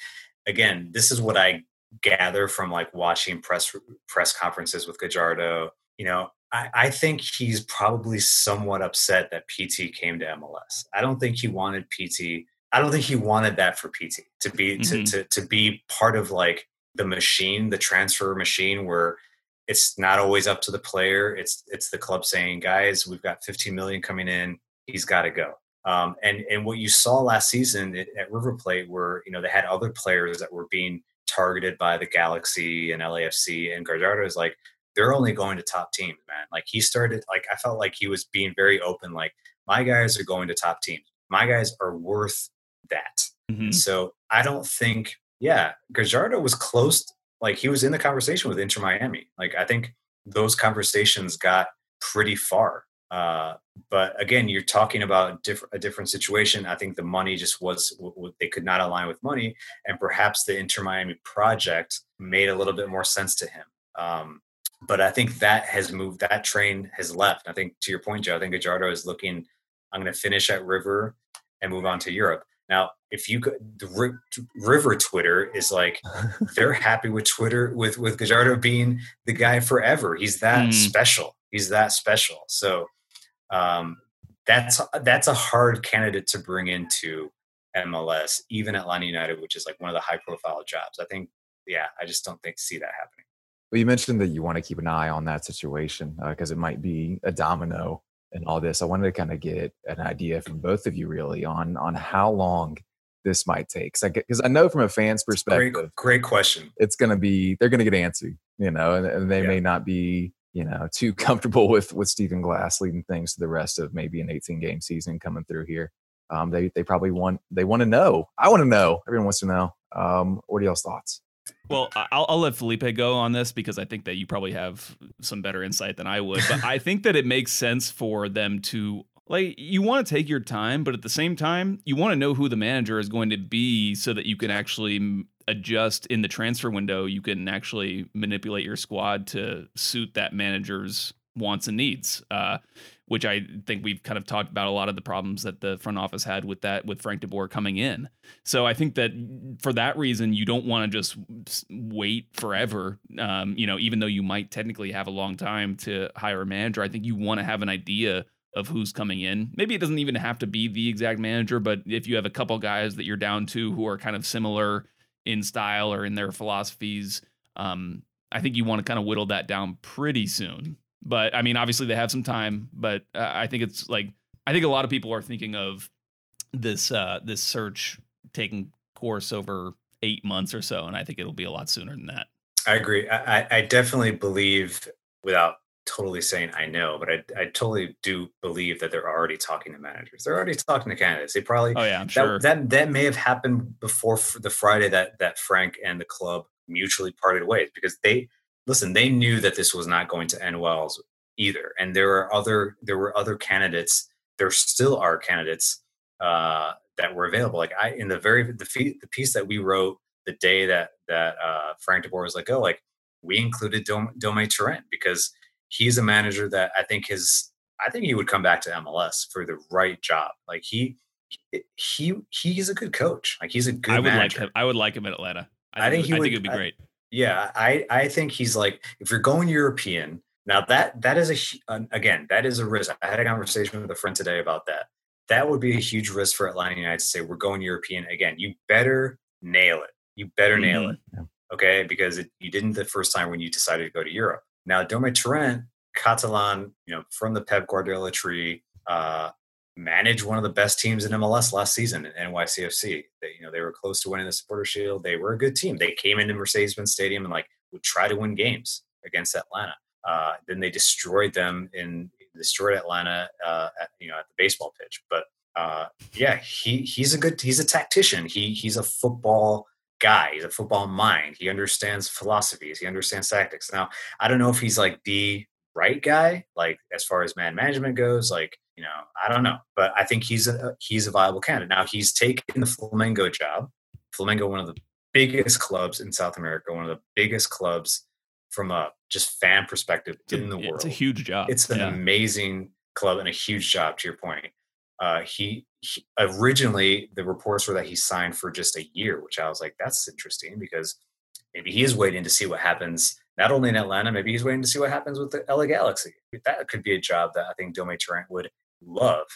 again, this is what I gather from like watching press press conferences with Gallardo. You know, I, I, think he's probably somewhat upset that Pity came to MLS. I don't think he wanted Pity. I don't think he wanted that for Pity to be mm-hmm. to, to to be part of like the machine, the transfer machine, where it's not always up to the player. It's it's the club saying, guys, we've got 15 million coming in. He's got to go. Um, and and what you saw last season at, at River Plate, where you know they had other players that were being targeted by the Galaxy and LAFC, and Gallardo is like, they're only going to top teams, man. Like he started, like I felt like he was being very open, like my guys are going to top teams. My guys are worth that. Mm-hmm. So I don't think, yeah, Gallardo was close. Like he was in the conversation with Inter Miami. Like I think those conversations got pretty far. Uh, but again, you're talking about diff- a different situation. I think the money just was w- w- they could not align with money, and perhaps the Inter Miami project made a little bit more sense to him. Um, but I think that has moved. That train has left. I think to your point, Joe. I think Gallardo is looking. I'm going to finish at River and move on to Europe. Now, if you could, the River Twitter is like they're happy with Twitter with with Gallardo being the guy forever. He's that mm. special. He's that special. So um, that's that's a hard candidate to bring into MLS, even at Atlanta United, which is like one of the high profile jobs. I think, yeah, I just don't think see that happening. Well, you mentioned that you want to keep an eye on that situation because uh, it might be a domino and all this. I wanted to kind of get an idea from both of you, really, on on how long this might take. Because I, I, know from a fan's perspective, great, great question. It's going to be they're going to get antsy, you know, and, and they yeah. may not be you know too comfortable with with Stephen Glass leading things to the rest of maybe an 18 game season coming through here. Um, they they probably want they want to know. I want to know. Everyone wants to know. Um, what are y'all's thoughts? Well, I'll, I'll let Felipe go on this because I think that you probably have some better insight than I would. But I think that it makes sense for them to like you want to take your time, but at the same time, you want to know who the manager is going to be so that you can actually adjust in the transfer window. You can actually manipulate your squad to suit that manager's wants and needs. Uh, which I think we've kind of talked about a lot of the problems that the front office had with that with Frank de Boer coming in. So I think that for that reason, you don't want to just wait forever. Um, you know, even though you might technically have a long time to hire a manager, I think you want to have an idea of who's coming in. Maybe it doesn't even have to be the exact manager, but if you have a couple guys that you're down to who are kind of similar in style or in their philosophies, um, I think you want to kind of whittle that down pretty soon. But I mean, obviously they have some time, but uh, I think it's like I think a lot of people are thinking of this uh, this search taking course over eight months or so, and I think it'll be a lot sooner than that. I agree. I, I definitely believe, without totally saying I know, but I, I totally do believe that they're already talking to managers. They're already talking to candidates. They probably oh yeah, I'm sure that that, that may have happened before the Friday that that Frank and the club mutually parted ways because they listen, they knew that this was not going to end well either, and there are other there were other candidates. There still are candidates uh, that were available. Like I in the very the, the piece that we wrote the day that that uh, Frank de Boer was like, oh, like we included Dome, Dome Torrent because he's a manager that I think his I think he would come back to MLS for the right job. Like he he he's a good coach. Like he's a good. I would manager. like him. I would like him at Atlanta. I, I think, he I would, think it'd be great. Yeah, I I think he's like if you're going European now that that is a again that is a risk. I had a conversation with a friend today about that. That would be a huge risk for Atlanta United to say we're going European again. You better nail it. You better mm-hmm. nail it. Okay, because it, you didn't the first time when you decided to go to Europe. Now Dome Torrent, Catalan, you know, from the Pep Guardiola tree, uh, managed one of the best teams in MLS last season NYCFC. They, you know, they were close to winning the Supporter Shield. They were a good team. They came into Mercedes-Benz Stadium and like would try to win games against Atlanta. Uh, then they destroyed them in destroyed Atlanta, uh, at, you know, at the baseball pitch. But uh, yeah, he he's a good he's a tactician. He he's a football guy. He's a football mind. He understands philosophies. He understands tactics. Now I don't know if he's like the right guy, like as far as man management goes, like you know, I don't know, but I think he's a uh, he's a viable candidate. Now he's taken the Flamengo job. Flamengo, one of the biggest clubs in South America, one of the biggest clubs from a just fan perspective It's a- in the world. It's a huge job. It's an Yeah. amazing club and a huge job. To your point, uh, he, he originally the reports were that he signed for just a year, which I was like, that's interesting because maybe he is waiting to see what happens not only in Atlanta, maybe he's waiting to see what happens with the LA Galaxy. That could be a job that I think Dome Torrent would love.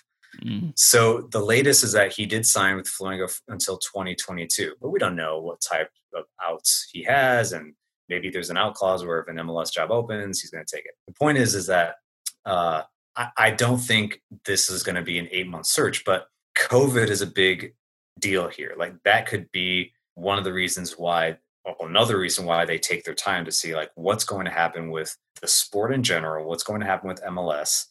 Mhm. So the latest is that he did sign with Flamengo until 2022, but we don't know what type of outs he has, and maybe there's an out clause where if an MLS job opens, he's going to take it. The point is, is that uh, I, I don't think this is going to be an eight month search, but COVID is a big deal here. Like that could be one of the reasons why, or another reason why they take their time to see like what's going to happen with the sport in general, what's going to happen with MLS,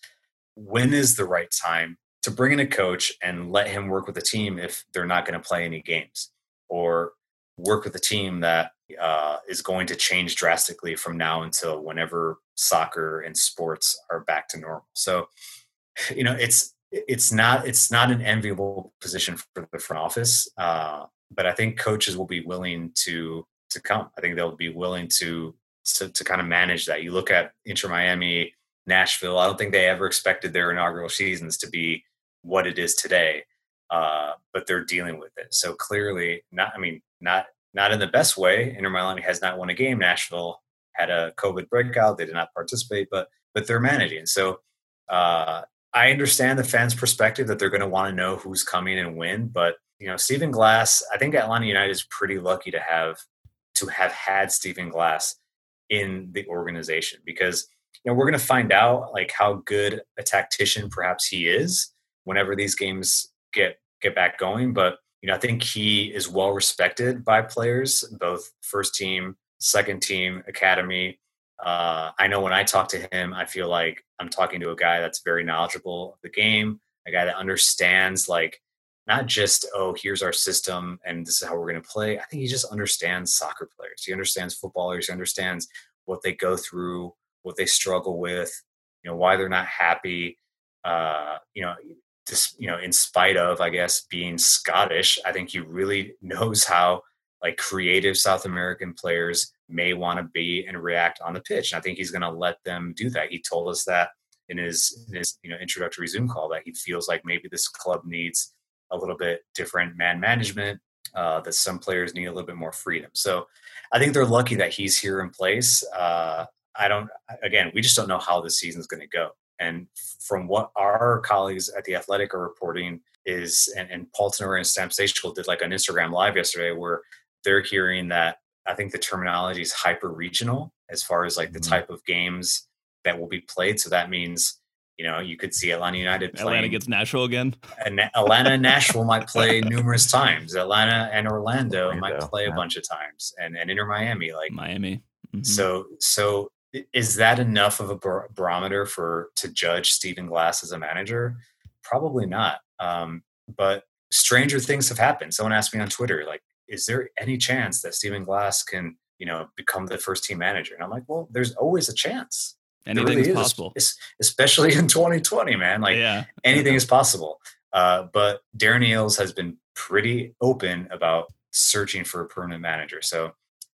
when is the right time to bring in a coach and let him work with the team if they're not going to play any games or work with a team that uh, is going to change drastically from now until whenever soccer and sports are back to normal. So you know it's it's not it's not an enviable position for the front office uh, but i think coaches will be willing to to come. I think they'll be willing to to, to kind of manage that. You look at inter miami nashville i don't think they ever expected their inaugural seasons to be what it is today uh, but they're dealing with it. So clearly not i mean not not in the best way. Inter miami has not won a game. Nashville had a covid breakout. They did not participate but but they're managing. So uh, I understand the fans' perspective that they're going to want to know who's coming and when, but you know, Stephen Glass, I think Atlanta United is pretty lucky to have to have had Stephen Glass in the organization because you know we're going to find out like how good a tactician perhaps he is whenever these games get get back going. But you know, I think he is well respected by players, both first team, second team, academy. Uh, I know when I talk to him, I feel like I'm talking to a guy that's very knowledgeable of the game, a guy that understands like not just oh here's our system and this is how we're going to play. I think he just understands soccer players. He understands footballers. He understands what they go through, what they struggle with, you know why they're not happy. Uh, you know, just you know, in spite of I guess being Scottish, I think he really knows how like creative South American players may want to be and react on the pitch. And I think he's going to let them do that. He told us that in his in his you know introductory Zoom call that he feels like maybe this club needs a little bit different man management. Uh, that some players need a little bit more freedom. So I think they're lucky that he's here in place. Uh, I don't. Again, we just don't know how the season's going to go. And from what our colleagues at the Athletic are reporting is, and, and Paul Tenorio and Sam Stejskal did like an Instagram live yesterday where they're hearing that I think the terminology is hyper regional as far as like the Mhm. type of games that will be played. So that means, you know, you could see Atlanta United playing. Atlanta gets Nashville again. and Atlanta and Nashville might play numerous times. Atlanta and Orlando, might Orlando, play a bunch of times, and and Inter Miami. Like Miami. Mhm. so, so is that enough of a bar- barometer for to judge Stephen Glass as a manager? Probably not. Um, but stranger things have happened. Someone asked me on Twitter, like, is there any chance that Stephen Glass can, you know, become the first team manager? And I'm like, well, there's always a chance. Anything really is is, possible. es- especially in 2020, man. Like yeah. anything is possible. Uh, but Darren Eales has been pretty open about searching for a permanent manager. So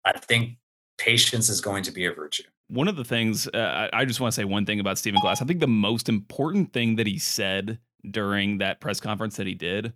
I think patience is going to be a virtue. One of the things uh, I just want to say one thing about Stephen Glass. I think the most important thing that he said during that press conference that he did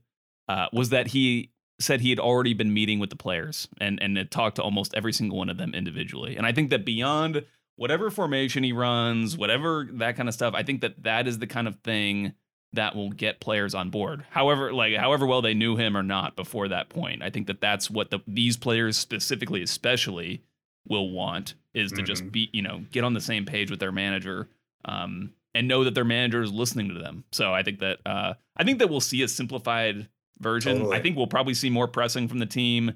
uh, was that he said he had already been meeting with the players and and had talked to almost every single one of them individually. And I think that beyond whatever formation he runs, whatever that kind of stuff, I think that that is the kind of thing that will get players on board. However, like however well they knew him or not before that point, I think that that's what the these players specifically, especially, will want is to just Mhm. be you know get on the same page with their manager. Um, and know that their manager is listening to them. So I think that uh, I think that we'll see a simplified version. I think we'll probably see more pressing from the team,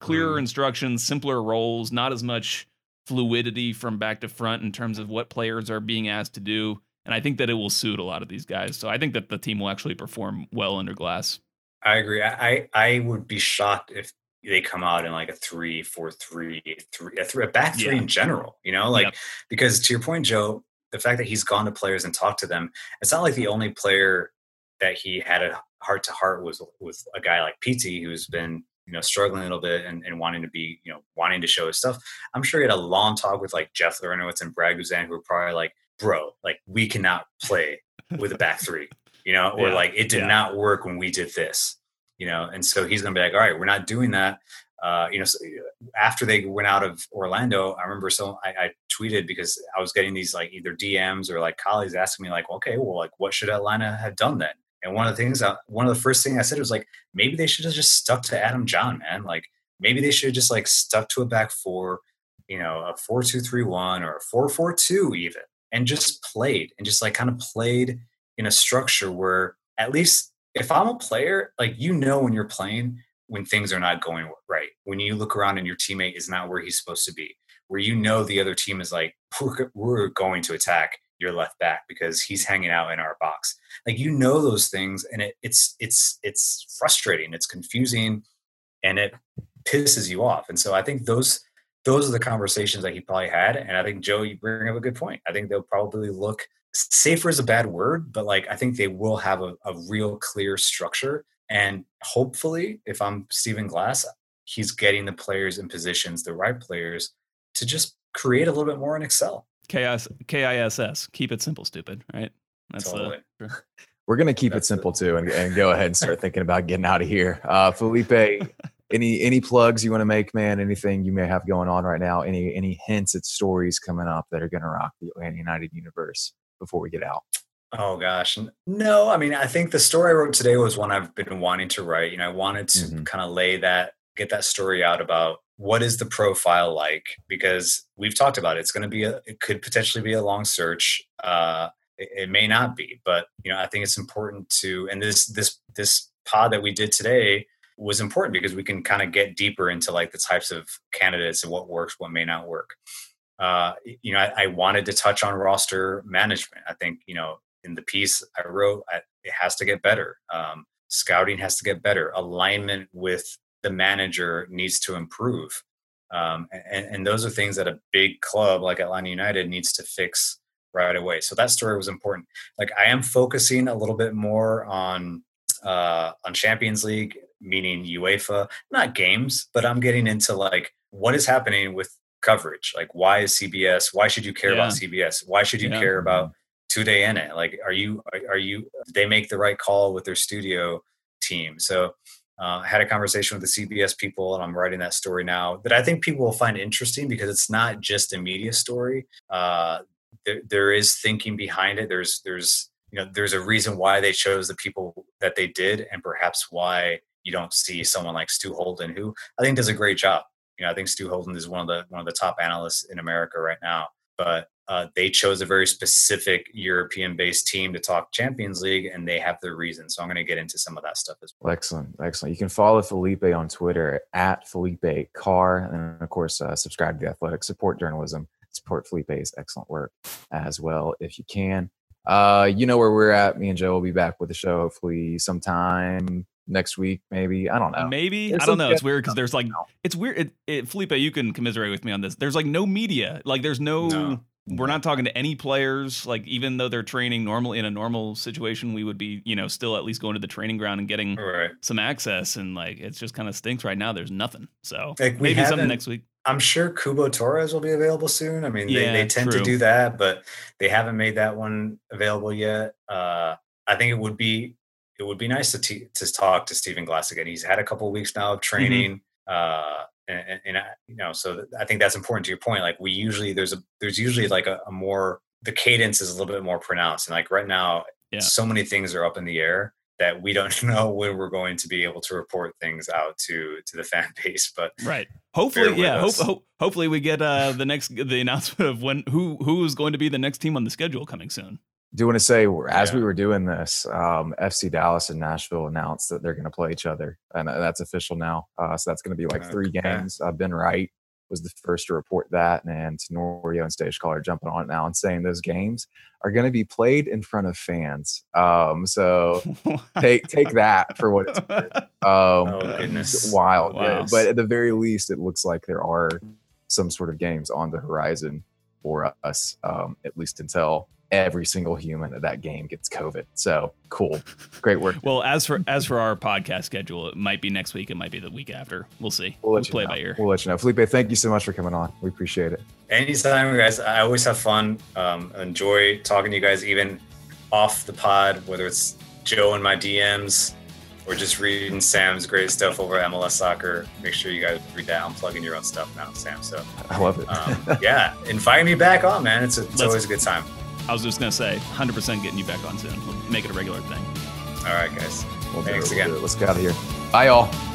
clearer Mhm. instructions, simpler roles, not as much fluidity from back to front in terms of what players are being asked to do. And I think that it will suit a lot of these guys. So I think that the team will actually perform well under glass. I agree. I I would be shocked if they come out in like a three, four, three, three, a, three, a back three Yeah. in general. You know, like Yep. because to your point, Joe, the fact that he's gone to players and talked to them, it's not like the only player that he had a heart to heart was with a guy like Pity who's been you know struggling a little bit and, and wanting to be you know wanting to show his stuff. I'm sure he had a long talk with like Jeff Larentowicz and Brad Guzan who were probably like, bro, like we cannot play with a back three, you know, or Yeah, like it did yeah. not work when we did this, you know, and so he's gonna be like, all right, we're not doing that. Uh, you know, so after they went out of Orlando, I remember so I, I tweeted because I was getting these like either DMs or like colleagues asking me like, okay, well, like what should Atlanta have done then? And one of the things, I, one of the first things I said was like, maybe they should have just stuck to Adam John, man. Like maybe they should have just like stuck to a back four, you know, a four two three one or a four four two even, and just played and just like kind of played in a structure where at least if I'm a player, like you know when you're playing when things are not going right, when you look around and your teammate is not where he's supposed to be, where you know the other team is like, we're, going to attack your left back because he's hanging out in our box. Like you know those things, and it, it's it's it's frustrating, it's confusing, and it pisses you off. And so I think those those are the conversations that he probably had. And I think Joe, you bring up a good point. I think they'll probably look safer is a bad word, but like I think they will have a, a real clear structure. And hopefully, if I'm Stephen Glass, he's getting the players in positions, the right players, to just create a little bit more in Excel. KIS, KISS. Keep it simple, stupid. Right. That's Totally. the. We're gonna keep That's it simple too, and, and go ahead and start thinking about getting out of here. Uh, Felipe, any any plugs you want to make, man? Anything you may have going on right now? Any any hints at stories coming up that are gonna rock the Atlanta United universe before we get out? Oh gosh, no. I mean, I think the story I wrote today was one I've been wanting to write. You know, I wanted to Mhm. kind of lay that, get that story out about what is the profile like because we've talked about it. It's going to be a, it could potentially be a long search. Uh, it, it may not be, but you know, I think it's important to. And this this this pod that we did today was important because we can kind of get deeper into like the types of candidates and what works, what may not work. Uh, you know, I, I wanted to touch on roster management. I think you know in the piece I wrote, I, it has to get better. Um, scouting has to get better. Alignment with the manager needs to improve. Um, and, and those are things that a big club like Atlanta United needs to fix right away. So that story was important. Like I am focusing a little bit more on uh, on Champions League, meaning UEFA, not games, but I'm getting into like what is happening with coverage. Like why is CBS? Why should you care about CBS? Why should you Yeah. care about today in it? Like are you are- are you they make the right call with their studio team? So uh, I had a conversation with the CBS people, and I'm writing that story now that I think people will find interesting because it's not just a media story. Uh, there, there is thinking behind it. There's there's you know there's a reason why they chose the people that they did, and perhaps why you don't see someone like Stu Holden, who I think does a great job. You know, I think Stu Holden is one of the one of the top analysts in America right now. But uh, they chose a very specific European-based team to talk Champions League, and they have their reasons. So I'm going to get into some of that stuff as well. Excellent, excellent. You can follow Felipe on Twitter at Felipe Carr, and of course uh, subscribe to the Athletic Support Journalism. Support Felipe's excellent work as well if you can. Uh, you know where we're at. Me and Joe will be back with the show hopefully sometime next week, maybe. I don't know. Maybe There's I don't know. It's weird because there's like now. it's weird. It, it, Felipe, you can commiserate with me on this. There's like no media. Like there's no. No. We're not talking to any players. Like even though they're training normally in a normal situation, we would be you know still at least going to the training ground and getting Right. some access. And like it's just kind of stinks right now. There's nothing. So Like, maybe something next week. I'm sure Cubo Torres will be available soon. I mean, Yeah, they, they tend true. to do that, but they haven't made that one available yet. Uh, I think it would be it would be nice to t- to talk to Stephen Glass again. He's had a couple weeks now of training, uh, and, and, and I, you know, so th- I think that's important to your point. Like we usually there's a there's usually like a, a more the cadence is a little bit more pronounced, and like right now, Yeah. so many things are up in the air that we don't know when we're going to be able to report things out to to the fan base. But Right. Hopefully, yeah. Hope, hope, hopefully, we get uh, the next the announcement of when who who is going to be the next team on the schedule coming soon. Do want to say as Yeah. we were doing this, um, FC Dallas and Nashville announced that they're going to play each other, and uh, that's official now. Uh, so that's going to be like three Okay. games. Uh, ben Wright was the first to report that, and Norio and Stejskal jumping on it now and saying those games are going to be played in front of fans. Um, so take take that for what it's worth. Um, Oh, goodness. wild. yeah. But at the very least, it looks like there are some sort of games on the horizon for us, um, at least until every single human at that game gets COVID. So cool, great work. Well, as for as for our podcast schedule, it might be next week. It might be the week after. We'll see. We'll, We'll, let you play know. by ear. We'll let you know. Felipe, thank you so much for coming on. We appreciate it. Anytime, guys. I always have fun. Um, enjoy talking to you guys, even off the pod, whether it's Joe in my DMs or just reading Sam's great stuff over at MLS Soccer. Make sure you guys read that. I'm plugging your own stuff now, Sam. So, I love it. um, yeah, invite me back on, man. It's, a, it's always a good time. I was just gonna say, 100% getting you back on soon. We'll make it a regular thing. All right, guys. We'll Thanks it. We'll again. Let's get out of here. Bye, y'all.